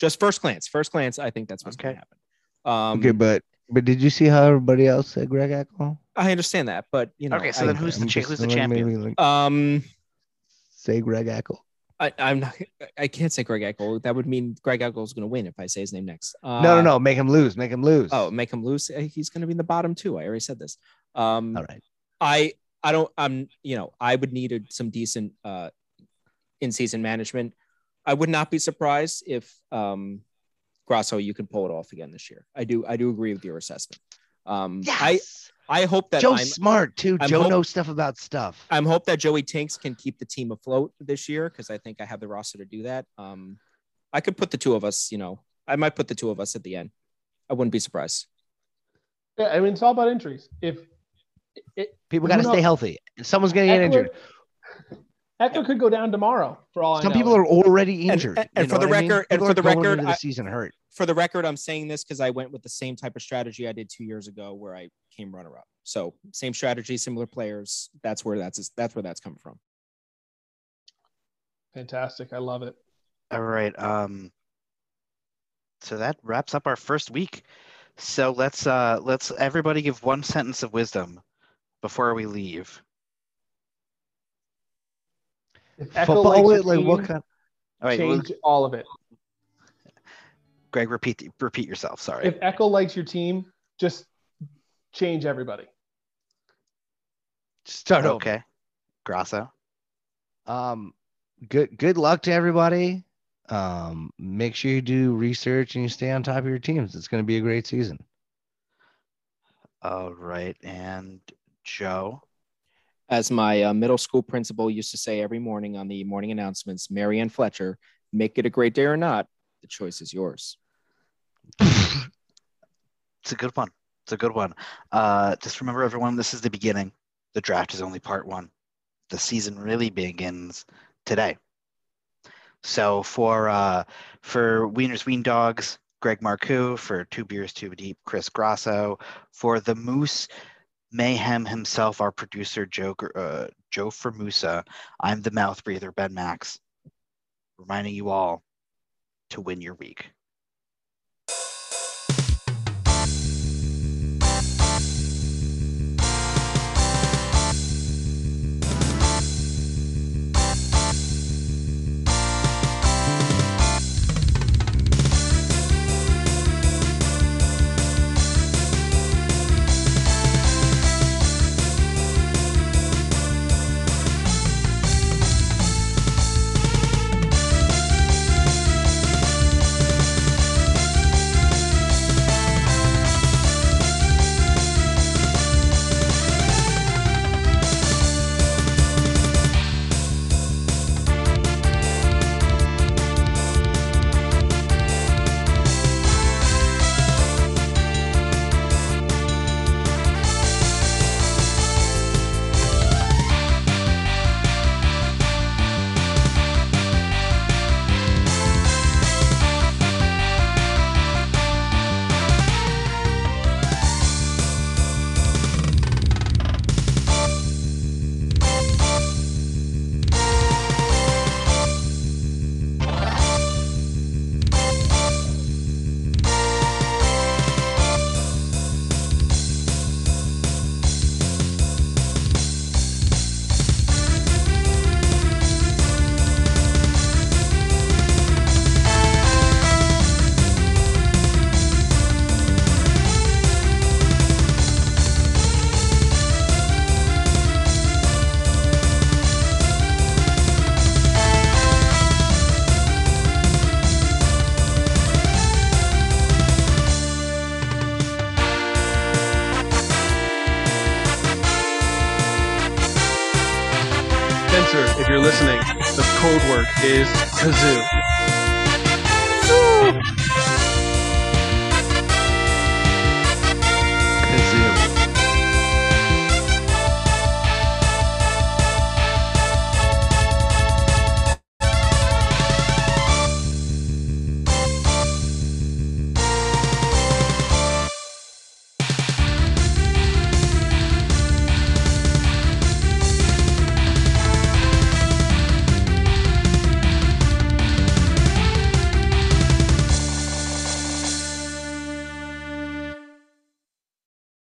Just first glance, first glance, I think that's what's going to happen. Um, okay, but but did you see how everybody else said Greg Echo? I understand that, but you know, Okay, so I, then who's the I'm cha- who's the champion? like, um, say Greg Echo. I, I'm not. I can't say Greg Eckel. That would mean Greg Eckel is going to win if I say his name next. Uh, no, no, no. Make him lose. Make him lose. Oh, make him lose. Eh, He's going to be in the bottom too. I already said this. Um, all right. I I don't I'm you know I would need a, some decent uh in season management. I would not be surprised if um Grasso you can pull it off again this year. I do I do agree with your assessment. Um I Yes. I hope that Joe's I'm smart too. I'm Joe hope- knows stuff about stuff. I'm hope that Joey Tinks can keep the team afloat this year because I think I have the roster to do that. Um I could put the two of us, you know, I might put the two of us at the end. I wouldn't be surprised. Yeah, I mean, it's all about injuries. If it, People got to stay healthy. Someone's gonna get injured. Echo could go down tomorrow for all I know. Some people are already injured. and- you and for the what I mean? record- and for are the going record, into the I- season hurt. for the record, I'm saying this because I went with the same type of strategy I did two years ago, where I came runner up. So same strategy, similar players. That's where that's that's where that's coming from. Fantastic. I love it. All right. Um. So that wraps up our first week. So let's uh let's everybody give one sentence of wisdom before we leave. If Echo Football, likes wait, your like team, what kind? All right, well, change all of it. Greg, repeat repeat yourself. Sorry. If Echo likes your team, just change everybody. Start over. okay. Grasso. Um, good good luck to everybody. Um, make sure you do research and you stay on top of your teams. It's going to be a great season. All right, and Joe. As my uh, middle school principal used to say every morning on the morning announcements, Marianne Fletcher, make it a great day or not, the choice is yours. It's a good one. It's a good one. Uh, just remember, everyone, this is the beginning. The draft is only part one. The season really begins today. So for uh, for Wieners Wien Dogs, Greg Marcoux. For Two Beers Too Deep, Chris Grasso. For the Moose Mayhem himself, our producer Joe uh, Joe Formusa. I'm the mouth breather Ben Max, reminding you all to win your week.